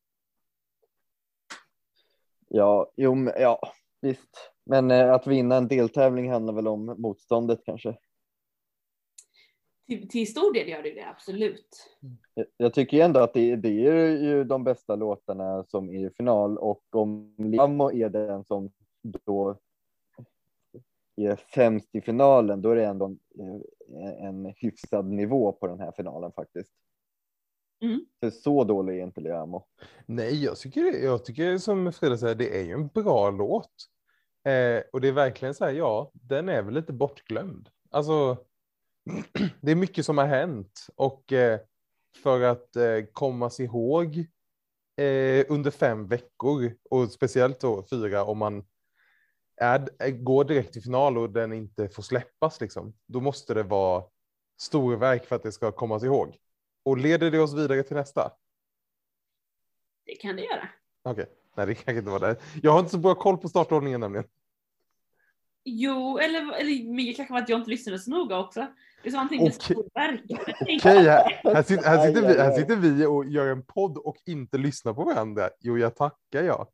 ja, jo, men, ja visst. Men eh, att vinna en deltävling handlar väl om motståndet kanske. Till, till stor del gör det det, absolut. Jag- Jag tycker ändå att det, det är ju de bästa låtarna som är i final och om Liamo är den som då är sämst i finalen, då är det ändå en, en hyfsad nivå på den här finalen faktiskt. Mm. För så dålig är inte Liamo. Nej, jag tycker, jag tycker som Frida säger, det är ju en bra låt. Eh, och det är verkligen så här, ja, den är väl lite bortglömd. Alltså, det är mycket som har hänt och eh, för att eh, komma sig ihåg eh, under fem veckor och speciellt då fyra om man är, går direkt till final och den inte får släppas liksom, då måste det vara storverk för att det ska kommas ihåg. Och leder det oss vidare till nästa? Det kan det göra. Okej, nej det kanske inte var det. Jag har inte så bra koll på startordningen nämligen. Jo, eller, eller men det kanske var att jag inte lyssnade så noga också. Det är som antingen Okej. storverk. Okej, här, här, sitter, här, sitter vi, här sitter vi och gör en podd och inte lyssnar på varandra. Jo, jag tackar jag.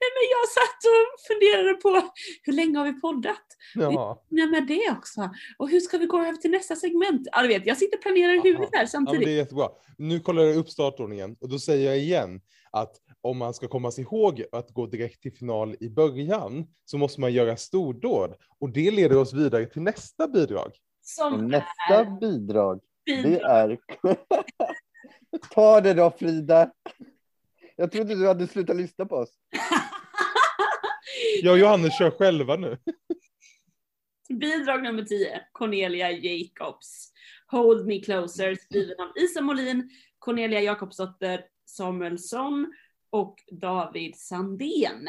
Nej men jag satt och funderade på hur länge har vi poddat? Ja, Nej med det också. Och hur ska vi gå över till nästa segment? Ja du vet, jag sitter och planerar i huvudet här ja men samtidigt. det är jättebra. Nu kollar jag upp startordningen och då säger jag igen att om man ska komma sig ihåg att gå direkt till final i början så måste man göra stordåd och det leder oss vidare till nästa bidrag. Som Nästa är bidrag, det är... Ta det då Frida. Jag trodde du hade slutat lyssna på oss. Jag och Johannes kör själva nu. Bidrag nummer 10, Cornelia Jacobs. Hold Me Closer, skriven av Isa Molin, Cornelia Jakobsdotter Samuelsson och David Sandén.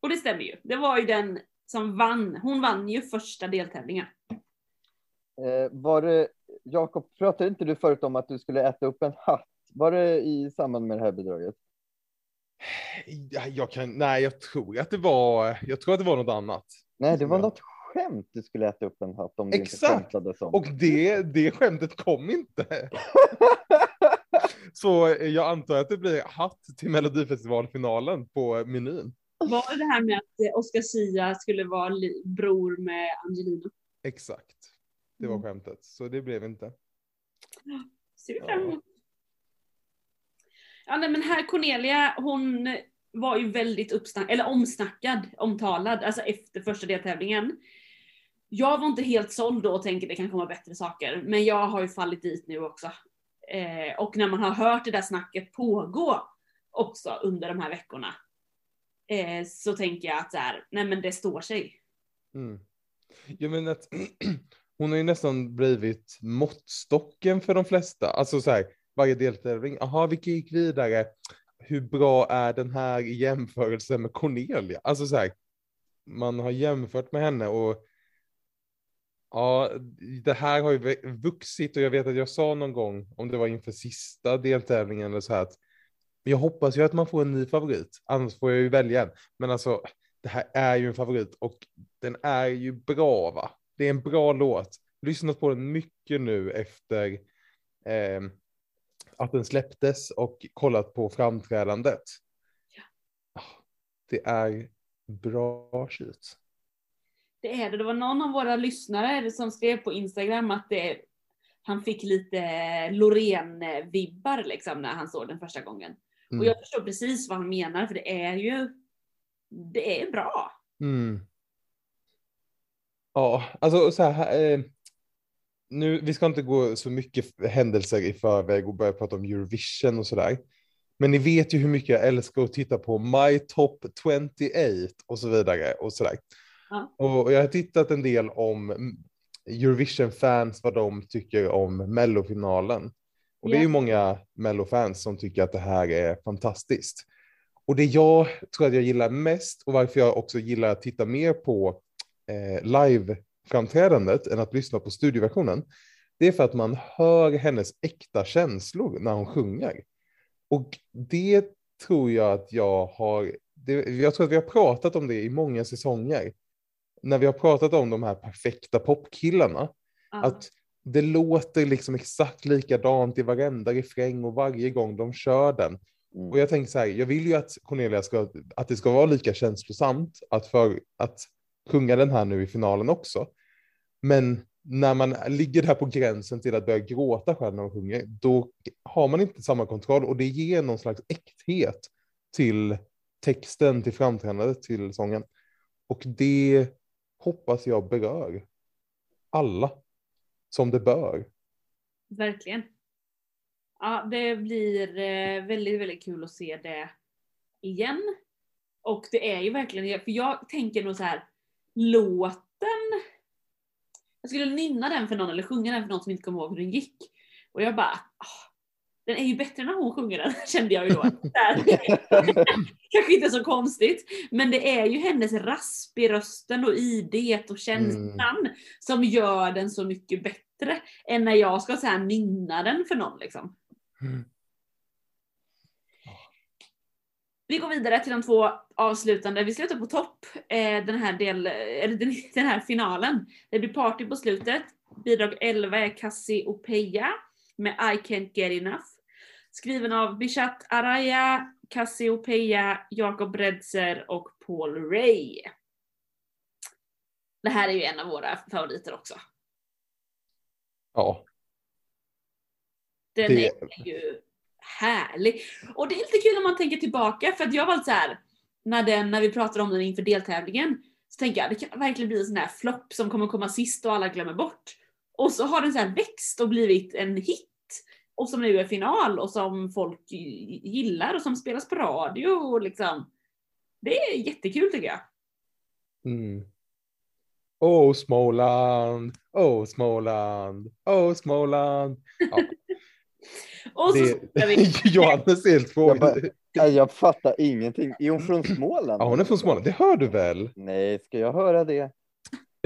Och det stämmer ju. Det var ju den som vann. Hon vann ju första deltävlingen. Eh, var det, Jakob, pratade inte du förut om att du skulle äta upp en hatt? Var det i samband med det här bidraget? Ja, Jag kan, nej, jag tror att det var, jag tror att det var något annat. Nej, det var något skämt du skulle äta upp en hatt om du Exakt. inte skämtade som. Och det, det skämtet kom inte. Så jag antar att det blir hatt till Melodifestivalfinalen på menyn. Var det det här med att Oscar Sia skulle vara bror med Angelina? Exakt. Det var Mm. skämtet. Så det blev inte. Ser vi fram emot. Ja, nej, men här Cornelia, hon var ju väldigt uppsnack, eller omsnackad, omtalad, alltså efter första deltävlingen. Jag var inte helt såld då och tänker det kan komma bättre saker, men jag har ju fallit dit nu också. Eh, och när man har hört det där snacket pågå också under de här veckorna, eh, så tänker jag att så här, nej men det står sig. Mm. Jag menar att hon har ju nästan blivit måttstocken för de flesta. Alltså så här, varje deltävling, jaha, vilka gick vidare? Hur bra är den här i jämförelse med Cornelia? Alltså så här, man har jämfört med henne och ja, det här har ju vuxit och jag vet att jag sa någon gång, om det var inför sista deltävlingen eller så här, att jag hoppas ju att man får en ny favorit, annars får jag ju välja en. Men alltså, det här är ju en favorit och den är ju bra va? Det är en bra låt. Lyssnat på den mycket nu efter eh, att den släpptes och kollat på framträdandet. Ja. Ah, det är bra shit. Det är det. Det var någon av våra lyssnare som skrev på Instagram att det, han fick lite Loreen-vibbar liksom när han såg den första gången. Mm. Och jag förstår precis vad han menar för det är ju, det är bra. Mm. Ja, alltså så här, eh, nu, vi ska inte gå så mycket händelser i förväg och börja prata om Eurovision och sådär. Men ni vet ju hur mycket jag älskar att titta på My Top 28 och så vidare och sådär. Ja. Och jag har tittat en del om Eurovision-fans, vad de tycker om mellofinalen. Och det är ju många mellofans som tycker att det här är fantastiskt. Och det jag tror att jag gillar mest och varför jag också gillar att titta mer på live-framträdandet än att lyssna på studioversionen, det är för att man hör hennes äkta känslor när hon sjunger. Och det tror jag att jag har, det, jag tror att vi har pratat om det i många säsonger. När vi har pratat om de här perfekta popkillarna, -huh. att det låter liksom exakt likadant i varenda refräng och varje gång de kör den. Mm. Och jag tänker så här, jag vill ju att Cornelia ska, att det ska vara lika känslosamt att, för, att sjunga den här nu i finalen också. Men när man ligger där på gränsen till att börja gråta själv när man sjunger, då har man inte samma kontroll och det ger någon slags äkthet till texten, till framträdandet, till sången. Och det hoppas jag berör alla som det bör. Verkligen. Ja, det blir eh, väldigt, väldigt kul att se det igen. Och det är ju verkligen, för jag tänker nog så här, låten, jag skulle nynna den för någon eller sjunga den för någon som inte kommer ihåg hur den gick. Och jag bara, oh, den är ju bättre när hon sjunger den, kände jag ju då. Kanske inte så konstigt, men det är ju hennes rasp i rösten och idet och känslan mm. som gör den så mycket bättre än när jag ska så här nynna den för någon liksom. Mm. Vi går vidare till de två avslutande. Vi slutar på topp eh, den, här del, eller den, den, här finalen. Det blir party på slutet. Bidrag 11 är Cassie Opeya med I can't get enough. Skriven av Bishat Araya, Cassie Opeya, Jakob Redzer och Paul Ray. Det här är ju en av våra favoriter också. Ja. Den det... är ju härlig. Och det är lite kul om man tänker tillbaka för att jag var så här när, den, när vi pratade om den inför deltävlingen så tänker jag det kan verkligen bli en sån här flopp som kommer komma sist och alla glömmer bort. Och så har den så här växt och blivit en hit. Och som nu är final och som folk gillar och som spelas på radio och liksom. Det är jättekul tycker jag. Mm. Åh oh, Småland, åh oh, Småland, åh oh, Småland. Ja. Och så det... vi... Johannes är helt frågande. Jag, jag fattar ingenting. Är hon från Småland? Ja, hon är från Småland. Det hör du väl? Nej, ska jag höra det?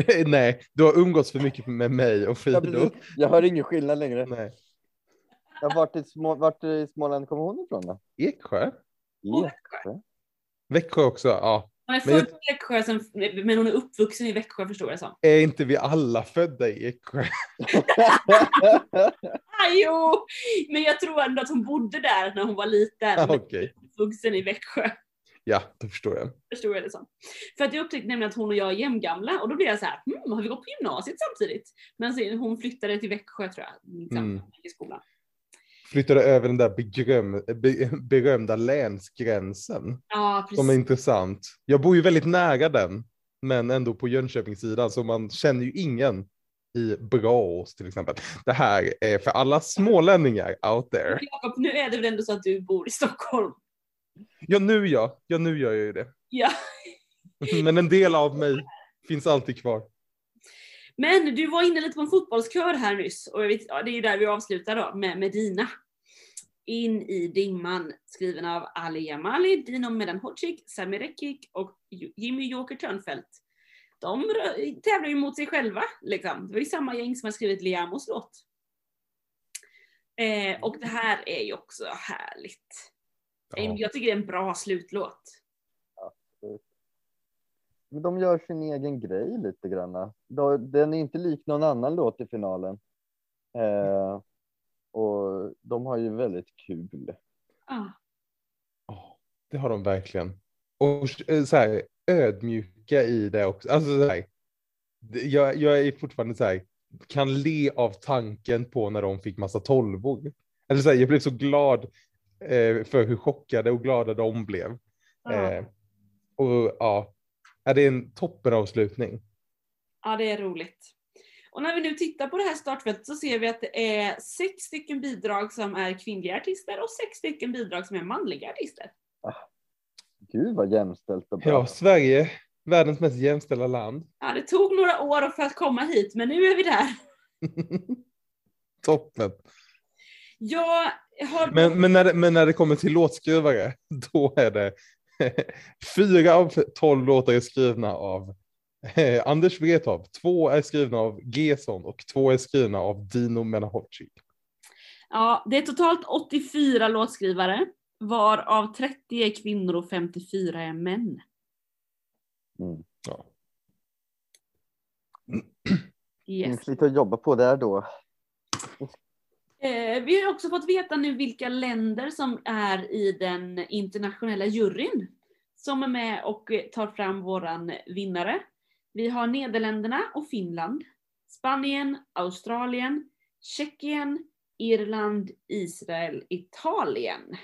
Nej, du har umgåtts för mycket med mig och Fido. Jag, jag hör ingen skillnad längre. Nej. Ja, vart, i Små, vart i Småland kommer hon ifrån då? Eksjö. Eksjö. Växjö också, ja. Hon är född i Växjö, sen, men hon är uppvuxen i Växjö förstår jag som. Är inte vi alla födda i Eksjö? ah, jo, men jag tror ändå att hon bodde där när hon var liten. Ah, okay. Uppvuxen i Växjö. Ja, det förstår jag. Förstår jag det som. För att jag upptäckte nämligen att hon och jag är jämngamla och då blev jag så här, hm, har vi gått på gymnasiet samtidigt? Men sen, hon flyttade till Växjö tror jag, liksom, mm. i skolan flyttade över den där beröm, berömda länsgränsen. Ja, precis. Som är intressant. Jag bor ju väldigt nära den, men ändå på Jönköpingssidan, så man känner ju ingen i Braås till exempel. Det här är för alla smålänningar out there. Jakob, nu är det väl ändå så att du bor i Stockholm? Ja, nu ja. Ja, nu gör jag ju det. Ja. Men en del av mig finns alltid kvar. Men du var inne lite på en fotbollskör här nyss och vet, ja, det är ju där vi avslutar då med Medina. In i dimman skriven av Ali Jamali, Dino Medanhodzic, Sami Rekic och Jimmy Joker Törnfeldt. De tävlar ju mot sig själva liksom. Det var ju samma gäng som har skrivit Liamos låt. Eh, och det här är ju också härligt. Ja. Jag tycker det är en bra slutlåt. Men de gör sin egen grej lite grann. De- Den är inte lik någon annan låt i finalen. Eh, och de har ju väldigt kul. Ah. Ja, det har de verkligen. Och eh, så här, ödmjuka i det också. Alltså, så här, jag, jag är fortfarande så här, kan le av tanken på när de fick massa tolvor. Eller så här, jag blev så glad eh, för hur chockade och glada de blev. Ah. Eh, och ja, är det en toppenavslutning? Ja, det är roligt. Och när vi nu tittar på det här startfältet så ser vi att det är sex stycken bidrag som är kvinnliga artister och sex stycken bidrag som är manliga artister. Gud vad jämställt och bra. Ja, Sverige, världens mest jämställda land. Ja, det tog några år för att komma hit, men nu är vi där. Toppen. Jag har... Men, men, när det, men när det kommer till låtskrivare, då är det fyra av tolv låtar är skrivna av eh, Anders Wrethov, två är skrivna av Gesson och två är skrivna av Dino Menahodzic. Ja, det är totalt 84 låtskrivare, varav 30 är kvinnor och 54 är män. Mm. Ja. Yes. Finns lite att jobba på där då. Eh, vi har också fått veta nu vilka länder som är i den internationella juryn som är med och eh, tar fram våran vinnare. Vi har Nederländerna och Finland, Spanien, Australien, Tjeckien, Irland, Israel, Italien.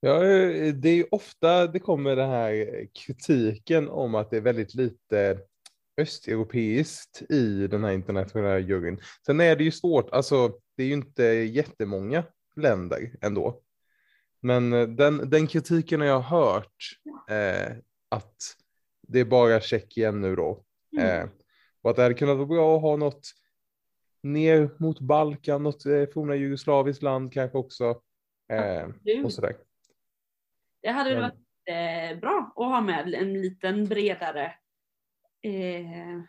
Ja, eh, det är ju ofta det kommer den här kritiken om att det är väldigt lite östeuropeiskt i den här internationella juryn. Sen är det ju svårt, alltså det är ju inte jättemånga länder ändå. Men eh, den, den kritiken har jag hört eh, att det är bara Tjeckien nu då. Mm. Eh, och att det hade kunnat vara bra att ha något ner mot Balkan, något eh, forna jugoslaviskt land kanske också. Eh, och sådär. det hade varit eh, bra att ha med en liten bredare eh,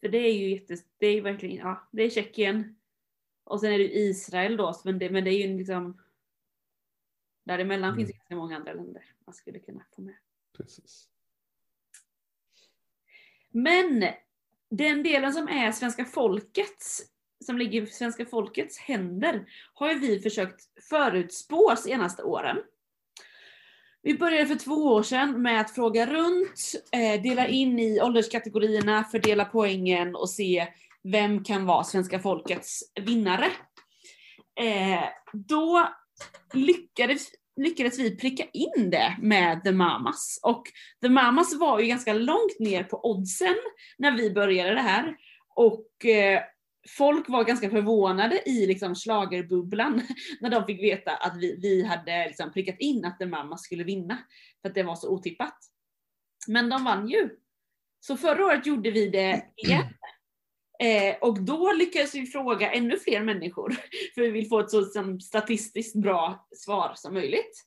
för det är ju jättes, det är verkligen, ja, det är Tjeckien. Och sen är det Israel då, men det, men det är ju liksom Däremellan Mm. finns det ganska många andra länder man skulle kunna få med. Precis. Men den delen som är svenska folkets, som ligger i svenska folkets händer, har ju vi försökt förutspå senaste åren. Vi började för två år sedan med att fråga runt, eh, dela in i ålderskategorierna, fördela poängen och se vem kan vara svenska folkets vinnare. Eh, då lyckades, lyckades vi pricka in det med The Mamas. Och The Mamas var ju ganska långt ner på oddsen när vi började det här. Och eh, folk var ganska förvånade i liksom schlagerbubblan när de fick veta att vi, vi hade liksom prickat in att en mamma skulle vinna. För att det var så otippat. Men de vann ju. Så förra året gjorde vi det igen. Eh, och då lyckades vi fråga ännu fler människor, för vi vill få ett så som, statistiskt bra svar som möjligt.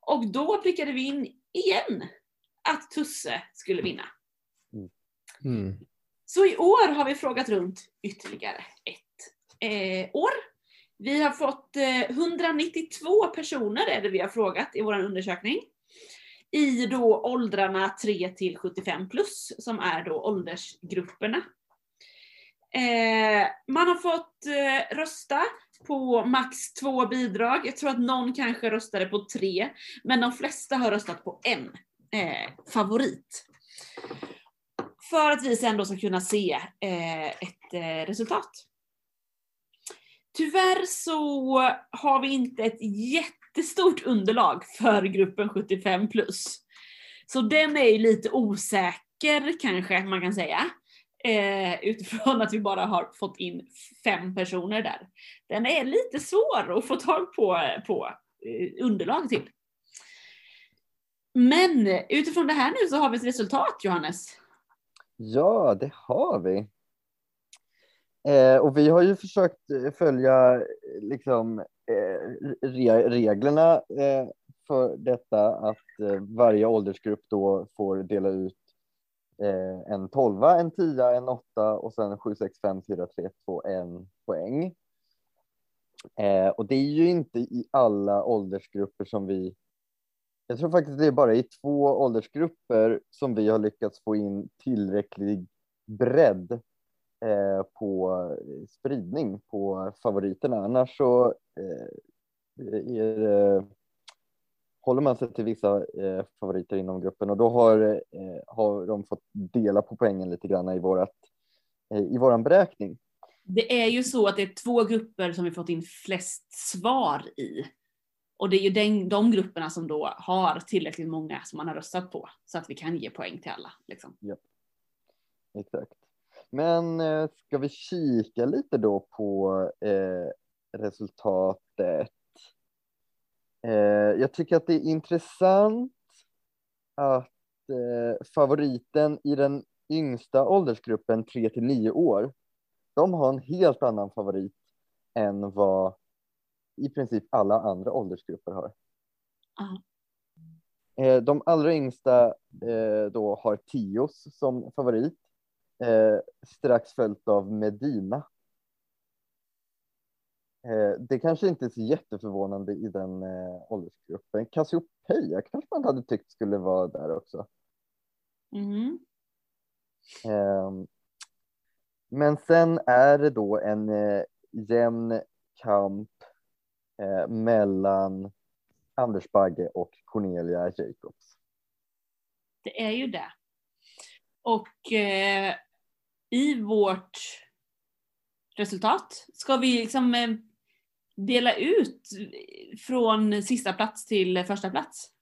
Och då prickade vi in igen att Tusse skulle vinna. Mm. mm. Så i år har vi frågat runt ytterligare ett eh, år. Vi har fått eh, 192 personer är det vi har frågat i vår undersökning. I då åldrarna 3 till 75 plus som är då åldersgrupperna. Eh, man har fått eh, rösta på max två bidrag. Jag tror att någon kanske röstade på tre, men de flesta har röstat på en eh, favorit. För att vi sen då ska kunna se eh, ett eh, resultat. Tyvärr så har vi inte ett jättestort underlag för gruppen 75 plus. Så den är ju lite osäker kanske man kan säga. Eh, utifrån att vi bara har fått in fem personer där. Den är lite svår att få tag på, på eh, underlag till. Men utifrån det här nu så har vi ett resultat Johannes. Ja, det har vi. Eh, och vi har ju försökt eh, följa eh, liksom, eh, re reglerna eh, för detta att eh, varje åldersgrupp då får dela ut eh, en 12, en tia, en åtta och sen 7, 6, 5, 4, 3, 2, 1 poäng. och det är ju inte i alla åldersgrupper som vi jag tror faktiskt det är bara i två åldersgrupper som vi har lyckats få in tillräcklig bredd eh, på spridning på favoriterna. Annars så eh, är, eh, håller man sig till vissa eh, favoriter inom gruppen och då har, eh, har de fått dela på poängen lite grann i, vårat, eh, i våran beräkning. Det är ju så att det är två grupper som vi fått in flest svar i. Och det är ju den, de grupperna som då har tillräckligt många som man har röstat på så att vi kan ge poäng till alla. Liksom. Ja. Exakt. Men eh, ska vi kika lite då på eh, resultatet? Eh, jag tycker att det är intressant att eh, favoriten i den yngsta åldersgruppen 3 till 9 år, de har en helt annan favorit än vad i princip alla andra åldersgrupper har. Uh. De allra yngsta eh, då har Tios som favorit, eh, strax följt av Medina. Det kanske inte är så jätteförvånande i den åldersgruppen. Cassiopeia kanske man hade tyckt skulle vara där också. Mm. Men sen är det då en jämn kamp eh, mellan Anders Bagge och Cornelia Jacobs. Det är ju det. Och eh, i vårt resultat ska vi liksom eh, dela ut från sista plats till första plats.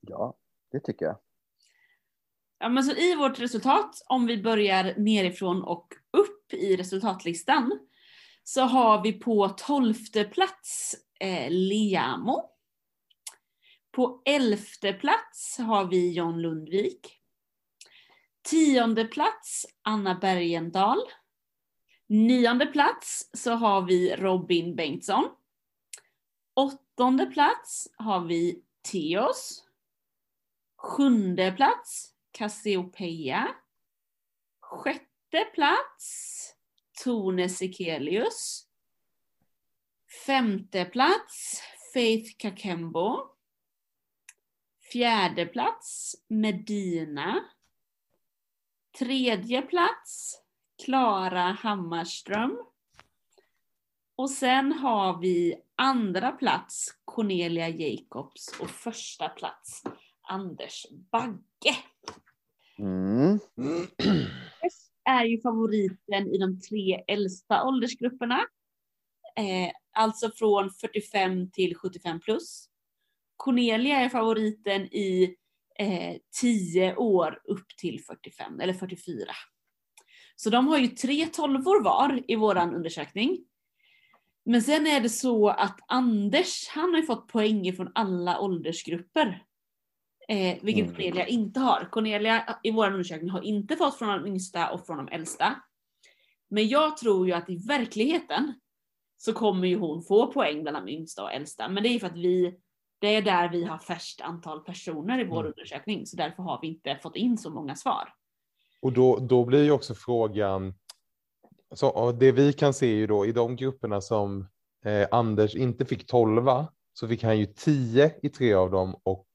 Ja, det tycker jag. Ja, men så I vårt resultat, om vi börjar nerifrån och upp i resultatlistan, så har vi på tolfte plats eh, Liamo. På elfte plats har vi John Lundvik. Tionde plats Anna Bergendahl. Nionde plats så har vi Robin Bengtsson. Åttonde plats har vi Theos. Sjunde plats Cassiopeia. Sjätte plats Tone Sekelius. Femte plats Faith Kakembo. Fjärde plats Medina. Tredje plats Klara Hammarström. Och sen har vi andra plats Cornelia Jacobs och första plats Anders Bagge. Mm är ju favoriten i de tre äldsta åldersgrupperna. Eh, alltså från 45 till 75 plus. Cornelia är favoriten i eh, 10 år upp till 45 eller 44. Så de har ju tre tolvor var i våran undersökning. Men sen är det så att Anders, han har ju fått poäng från alla åldersgrupper. Eh, vilket mm. Cornelia inte har. Cornelia i vår undersökning har inte fått från de yngsta och från de äldsta. Men jag tror ju att i verkligheten så kommer ju hon få poäng bland de yngsta och äldsta. Men det är för att vi, det är där vi har färst antal personer i vår mm. undersökning. Så därför har vi inte fått in så många svar. Och då, då blir ju också frågan, så det vi kan se ju då i de grupperna som eh, Anders inte fick 12 så fick han ju 10 i tre av dem och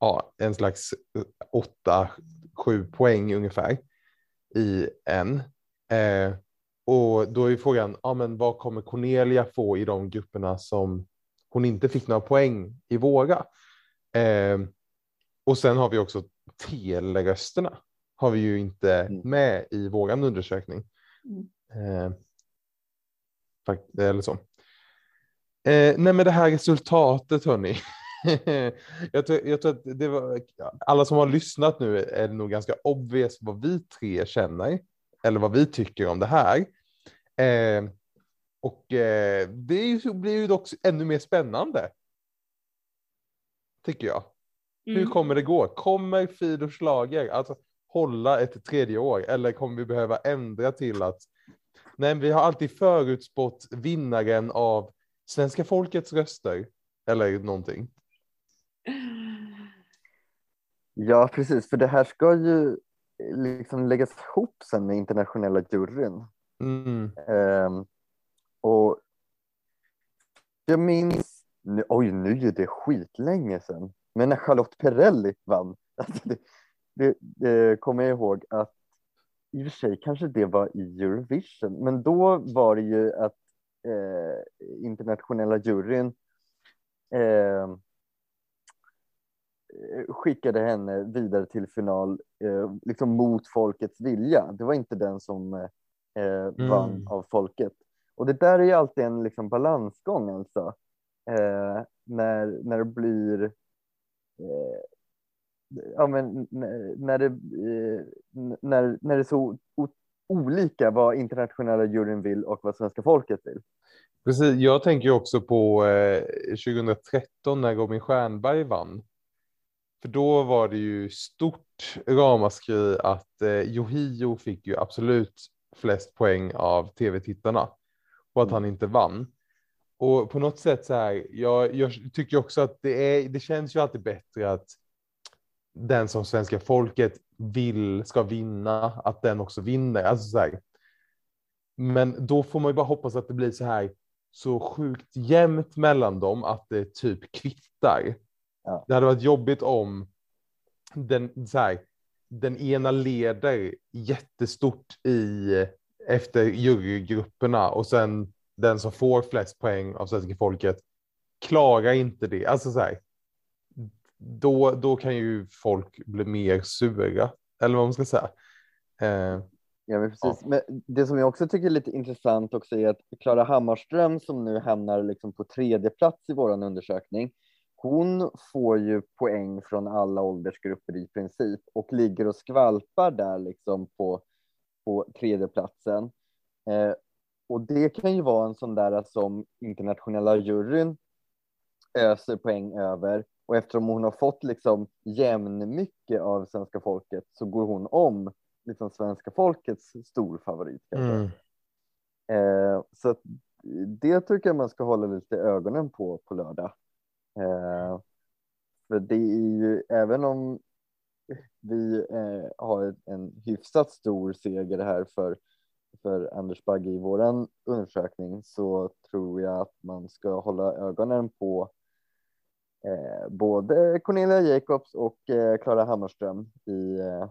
ja, en slags eh, åtta, sju poäng ungefär i en. Eh, och då är frågan, ja, men vad kommer Cornelia få i de grupperna som hon inte fick några poäng i våra? Eh, och sen har vi också telerösterna har vi ju inte mm. med i våran undersökning. Mm. Eh, eller så. Eh, nej, men det här resultatet hörni. jag, tror, jag tror att det var, alla som har lyssnat nu är nog ganska obvious vad vi tre känner eller vad vi tycker om det här. Eh, och eh, det blir ju dock ännu mer spännande. Tycker jag. Hur Mm. kommer det gå? Kommer Fridolf Schlager att hålla ett tredje år eller kommer vi behöva ändra till att nej, vi har alltid förutspått vinnaren av svenska folkets röster eller någonting. Ja, precis, för det här ska ju liksom läggas ihop sen med internationella juryn. Mm. Ehm, och jag minns, nu, oj nu är det skitlänge sedan, men när Charlotte Perrelli vann, alltså det, det, det kommer jag ihåg att i och för sig kanske det var i Eurovision, men då var det ju att eh, internationella juryn eh, skickade henne vidare till final eh, liksom mot folkets vilja. Det var inte den som eh, vann Mm. av folket. Och det där är ju alltid en liksom, balansgång alltså. Eh, när, när det blir eh, ja, men, när, när, det, eh, när, när det är så olika vad internationella juryn vill och vad svenska folket vill. Precis, jag tänker också på eh, 2013 när Robin Stjernberg vann. För då var det ju stort ramaskri att eh, Yohio fick ju absolut flest poäng av tv-tittarna och att han inte vann. Och på något sätt så här, jag, jag tycker också att det, är, det känns ju alltid bättre att den som svenska folket vill ska vinna, att den också vinner. Alltså så här. Men då får man ju bara hoppas att det blir så här så sjukt jämnt mellan dem att det typ kvittar. Ja. Det hade varit jobbigt om den, så här, den ena leder jättestort i efter jurygrupperna och sen den som får flest poäng av svenska folket klarar inte det. Alltså så här, då, då kan ju folk bli mer sura, eller vad man ska säga. Eh, Ja, men precis. Men det som jag också tycker är lite intressant också är att Klara Hammarström som nu hamnar liksom på tredje plats i vår undersökning, hon får ju poäng från alla åldersgrupper i princip och ligger och skvalpar där liksom på, på tredje platsen. Eh, och det kan ju vara en sån där som internationella juryn öser poäng över och eftersom hon har fått liksom jämnmycket av svenska folket så går hon om liksom svenska folkets stor favorit. kanske. mm. Eh, så det tycker jag man ska hålla lite ögonen på på lördag. Eh, för det är ju, även om vi eh, har en hyfsat stor seger här för, för Anders Bagge i våran undersökning så tror jag att man ska hålla ögonen på eh, både Cornelia Jacobs och eh, Klara Hammarström i eh,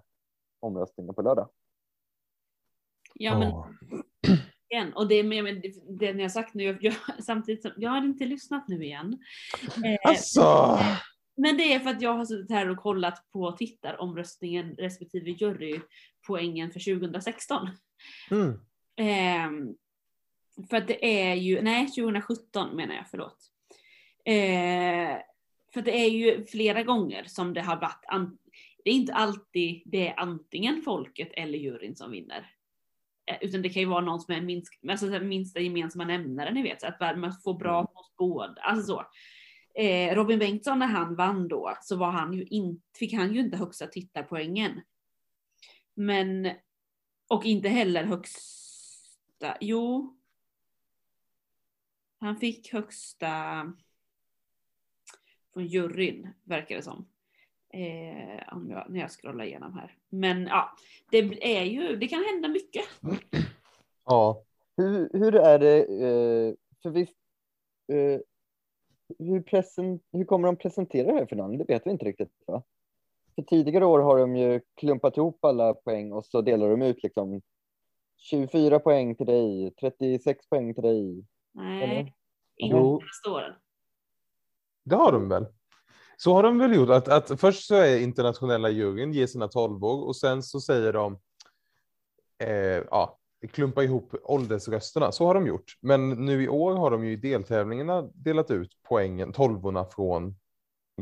omröstningen på lördag. Ja, men. Igen. Och det, men, men det, det ni har sagt nu, jag, jag, samtidigt som, jag har inte lyssnat nu igen. Eh, Alltså. Men det är för att jag har suttit här och kollat på tittaromröstningen respektive jurypoängen för 2016. Mm. Ehm, för att det är ju, nej 2017 menar jag, förlåt. Eh, för det är ju flera gånger som det har varit, det är inte alltid det är antingen folket eller juryn som vinner. Eh, utan det kan ju vara någon som är minst, alltså minsta gemensamma nämnare, ni vet, så att man får bra hos båda, alltså så. Eh, Robin Bengtsson när han vann då så var han ju in, fick han ju inte högsta tittarpoängen. Men, och inte heller högsta, jo. Han fick högsta från juryn verkar det som. Eh, om jag, när jag scrollar igenom här. Men ja, det är ju, det kan hända mycket. Ja. Hur, hur är det, eh, för visst, eh, hur, hur kommer de presentera det här finalen? Det vet vi inte riktigt. Va? För tidigare år har de ju klumpat ihop alla poäng och så delar de ut liksom 24 poäng till dig, 36 poäng till dig. Nej, inte Jo. nästa åren. Det har de väl? Så har de väl gjort att, att först så är internationella juryn ger sina tolvor och sen så säger de eh, ja, klumpa ihop åldersrösterna. Så har de gjort. Men nu i år har de ju i deltävlingarna delat ut poängen, tolvorna från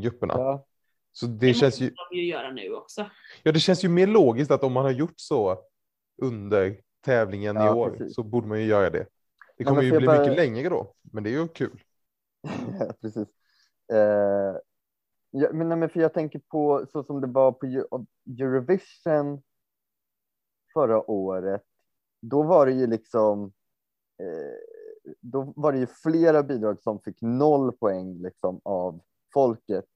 grupperna. Ja, Så det, Det känns ju, de ju göra nu också. ja, det känns ju mer logiskt att om man har gjort så under tävlingen i Ja, år precis. så borde man ju göra det. Det kommer ju bli bara- mycket längre då, men det är ju kul. precis. Eh, Ja, men, nej, men för jag tänker på så som det var på Eurovision förra året. Då var det ju liksom. Eh, då var det ju flera bidrag som fick noll poäng liksom av folket.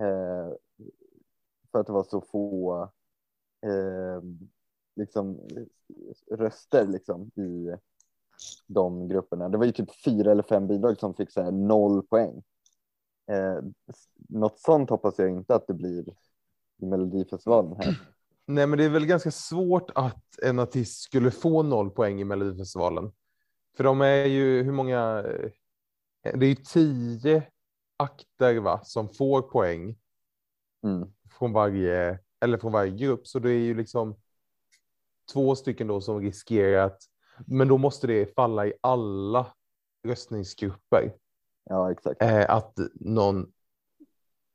Eh, för att det var så få eh, liksom röster liksom i de grupperna. Det var ju typ fyra eller fem bidrag som fick så här noll poäng. Eh, något sånt hoppas jag inte att det blir i Melodifestivalen här. Nej, men det är väl ganska svårt att en artist skulle få noll poäng i Melodifestivalen. För de är ju, hur många? eh, Det är ju tio akter va, som får poäng Mm. från varje, eller från varje grupp. Så det är ju liksom två stycken då som riskerar att, men då måste det falla i alla röstningsgrupper. Ja, exakt. Eh, att någon,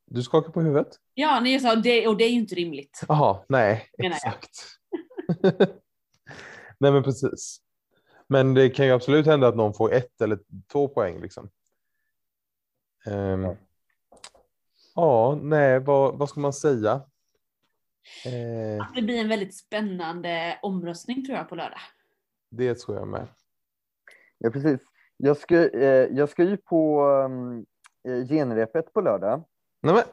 du skakar på huvudet? Ja, ni sa det, och det är ju inte rimligt. Jaha, nej, jag. exakt. nej, men precis. Men det kan ju absolut hända att någon får ett eller två poäng liksom. Ehm, Ja. ja, nej, vad, vad ska man säga? Eh, Det blir en väldigt spännande omröstning tror jag på lördag. det tror jag med. Ja, precis. Jag ska, eh, jag ska ju på um, eh, genrepet på lördag. Nej, men,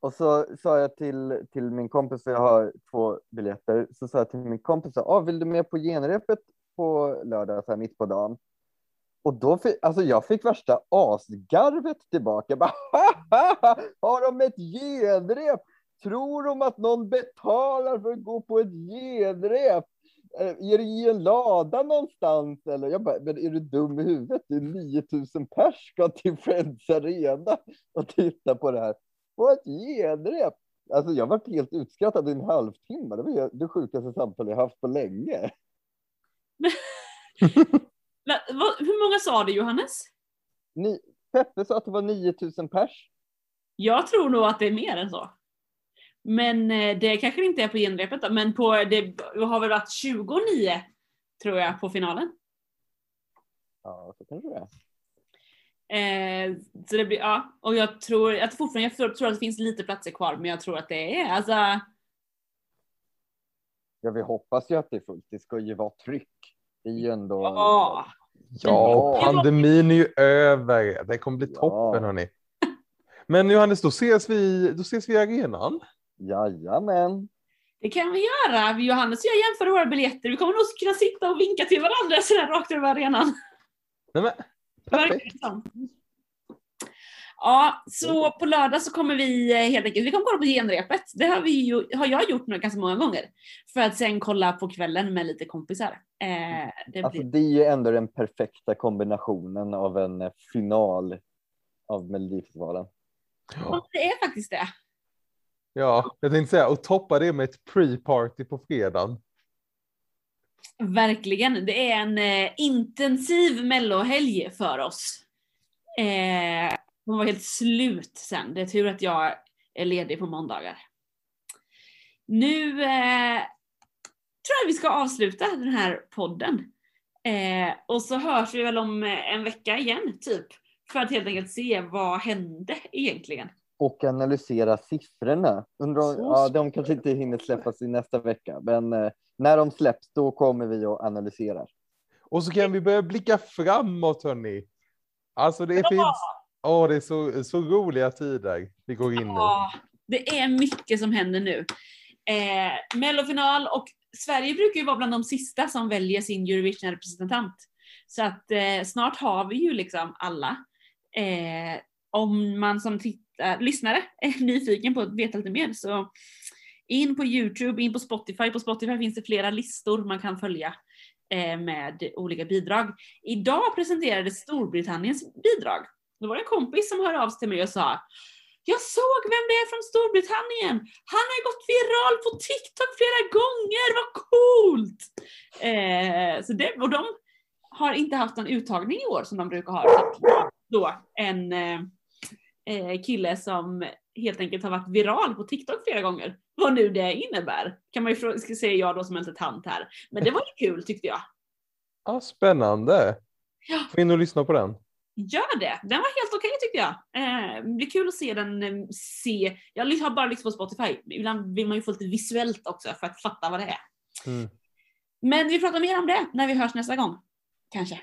Och så sa jag till, till min kompis, jag har två biljetter, så sa jag till min kompis, ah, vill du med på genrepet på lördag, så här mitt på dagen? Och då fick, alltså jag fick värsta asgarvet tillbaka. Jag Bara, har de ett genrep? Tror de att någon betalar för att gå på ett genrep? Eh, Är det i en lada någonstans? Eller? Jag bara, men är du dum i huvudet? Det är 9000 pers ska till Friends Arena och titta på det här. På ett genrep! Alltså jag var helt utskrattad i en halvtimme. Det var det sjukaste samtal jag haft på länge. Hur många sa du Johannes? Ni, Peppe sa att det var 9000 pers. Jag tror nog att det är mer än så. Men eh, det kanske inte är på genrepet då, men på, det har väl varit 29 tror jag på finalen. Ja, så kanske det är. Eh, så det blir, ja, och jag tror, jag fortfarande, jag tror, tror att det finns lite platser kvar, men jag tror att det är, alltså, Ja, vi hoppas ju att det är fullt. Det ska ju vara tryck. Det är ju ändå... ja. ja, och Ja. pandemin är ju över. Det kommer bli Ja. toppen, hörni. Men Johannes, då ses vi, då ses vi i arenan. Jajamän. Det kan vi göra. Johannes och jag jämför våra biljetter. Vi kommer nog kunna sitta och vinka till varandra sådär rakt över arenan. Nej, men, perfekt. det som. Ja, så på lördag så kommer vi eh, helt enkelt, vi kommer kolla på genrepet. Det har, vi ju, har jag gjort nu ganska många gånger. För att sen kolla på kvällen med lite kompisar. Eh, det Alltså, blir, det är ju ändå den perfekta kombinationen av en eh, final av Melodifestivalen. ja, det är faktiskt det. Ja, jag tänkte säga, och toppa det med ett pre-party på fredagen. Verkligen. Det är en eh, intensiv mellohelg för oss. Eh, hon var helt slut sen. Det är tur att jag är ledig på måndagar. Nu eh, tror jag vi ska avsluta den här podden. Eh, och så hörs vi väl om en vecka igen, typ. För att helt enkelt se vad hände egentligen. Och analysera siffrorna. Undrar, ja, de kanske inte hinner släppas i nästa vecka, men eh, när de släpps då kommer vi att analysera. Och så kan vi börja blicka framåt, hörni. Alltså, det finns... Åh, det är så, så roliga tider vi går in i. Ja, det är mycket som händer nu. Eh, Mellofinal och Sverige brukar ju vara bland de sista som väljer sin Eurovision-representant. Så att eh, snart har vi ju liksom alla. Eh, om man som tittar, Eh, lyssnare är nyfiken på att veta lite mer så in på Youtube, in på Spotify. På Spotify finns det flera listor man kan följa eh, med olika bidrag. Idag presenterades Storbritanniens bidrag. Då var det en kompis som hörde av sig till mig och sa jag såg vem det är från Storbritannien! Han har ju gått viral på TikTok flera gånger, vad coolt! Eh, så det, och de har inte haft någon uttagning i år som de brukar ha. Så då en eh, kille som helt enkelt har varit viral på TikTok flera gånger. Vad nu det innebär. Kan man ju frå- ska säga jag då som inte tant här. Men det var ju kul tyckte jag. Ja, spännande. Ja. Få in och lyssna på den. Gör det! Den var helt okej tyckte tycker jag. Eh, det blir kul att se den, eh, se, jag har bara lyssnat på Spotify, ibland vill man ju få lite visuellt också för att fatta vad det är. Mm. Men vi pratar mer om det när vi hörs nästa gång. Kanske.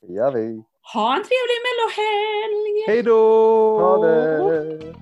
Ja, vi. Ha en trevlig mellohelg! Hej då! Ha det!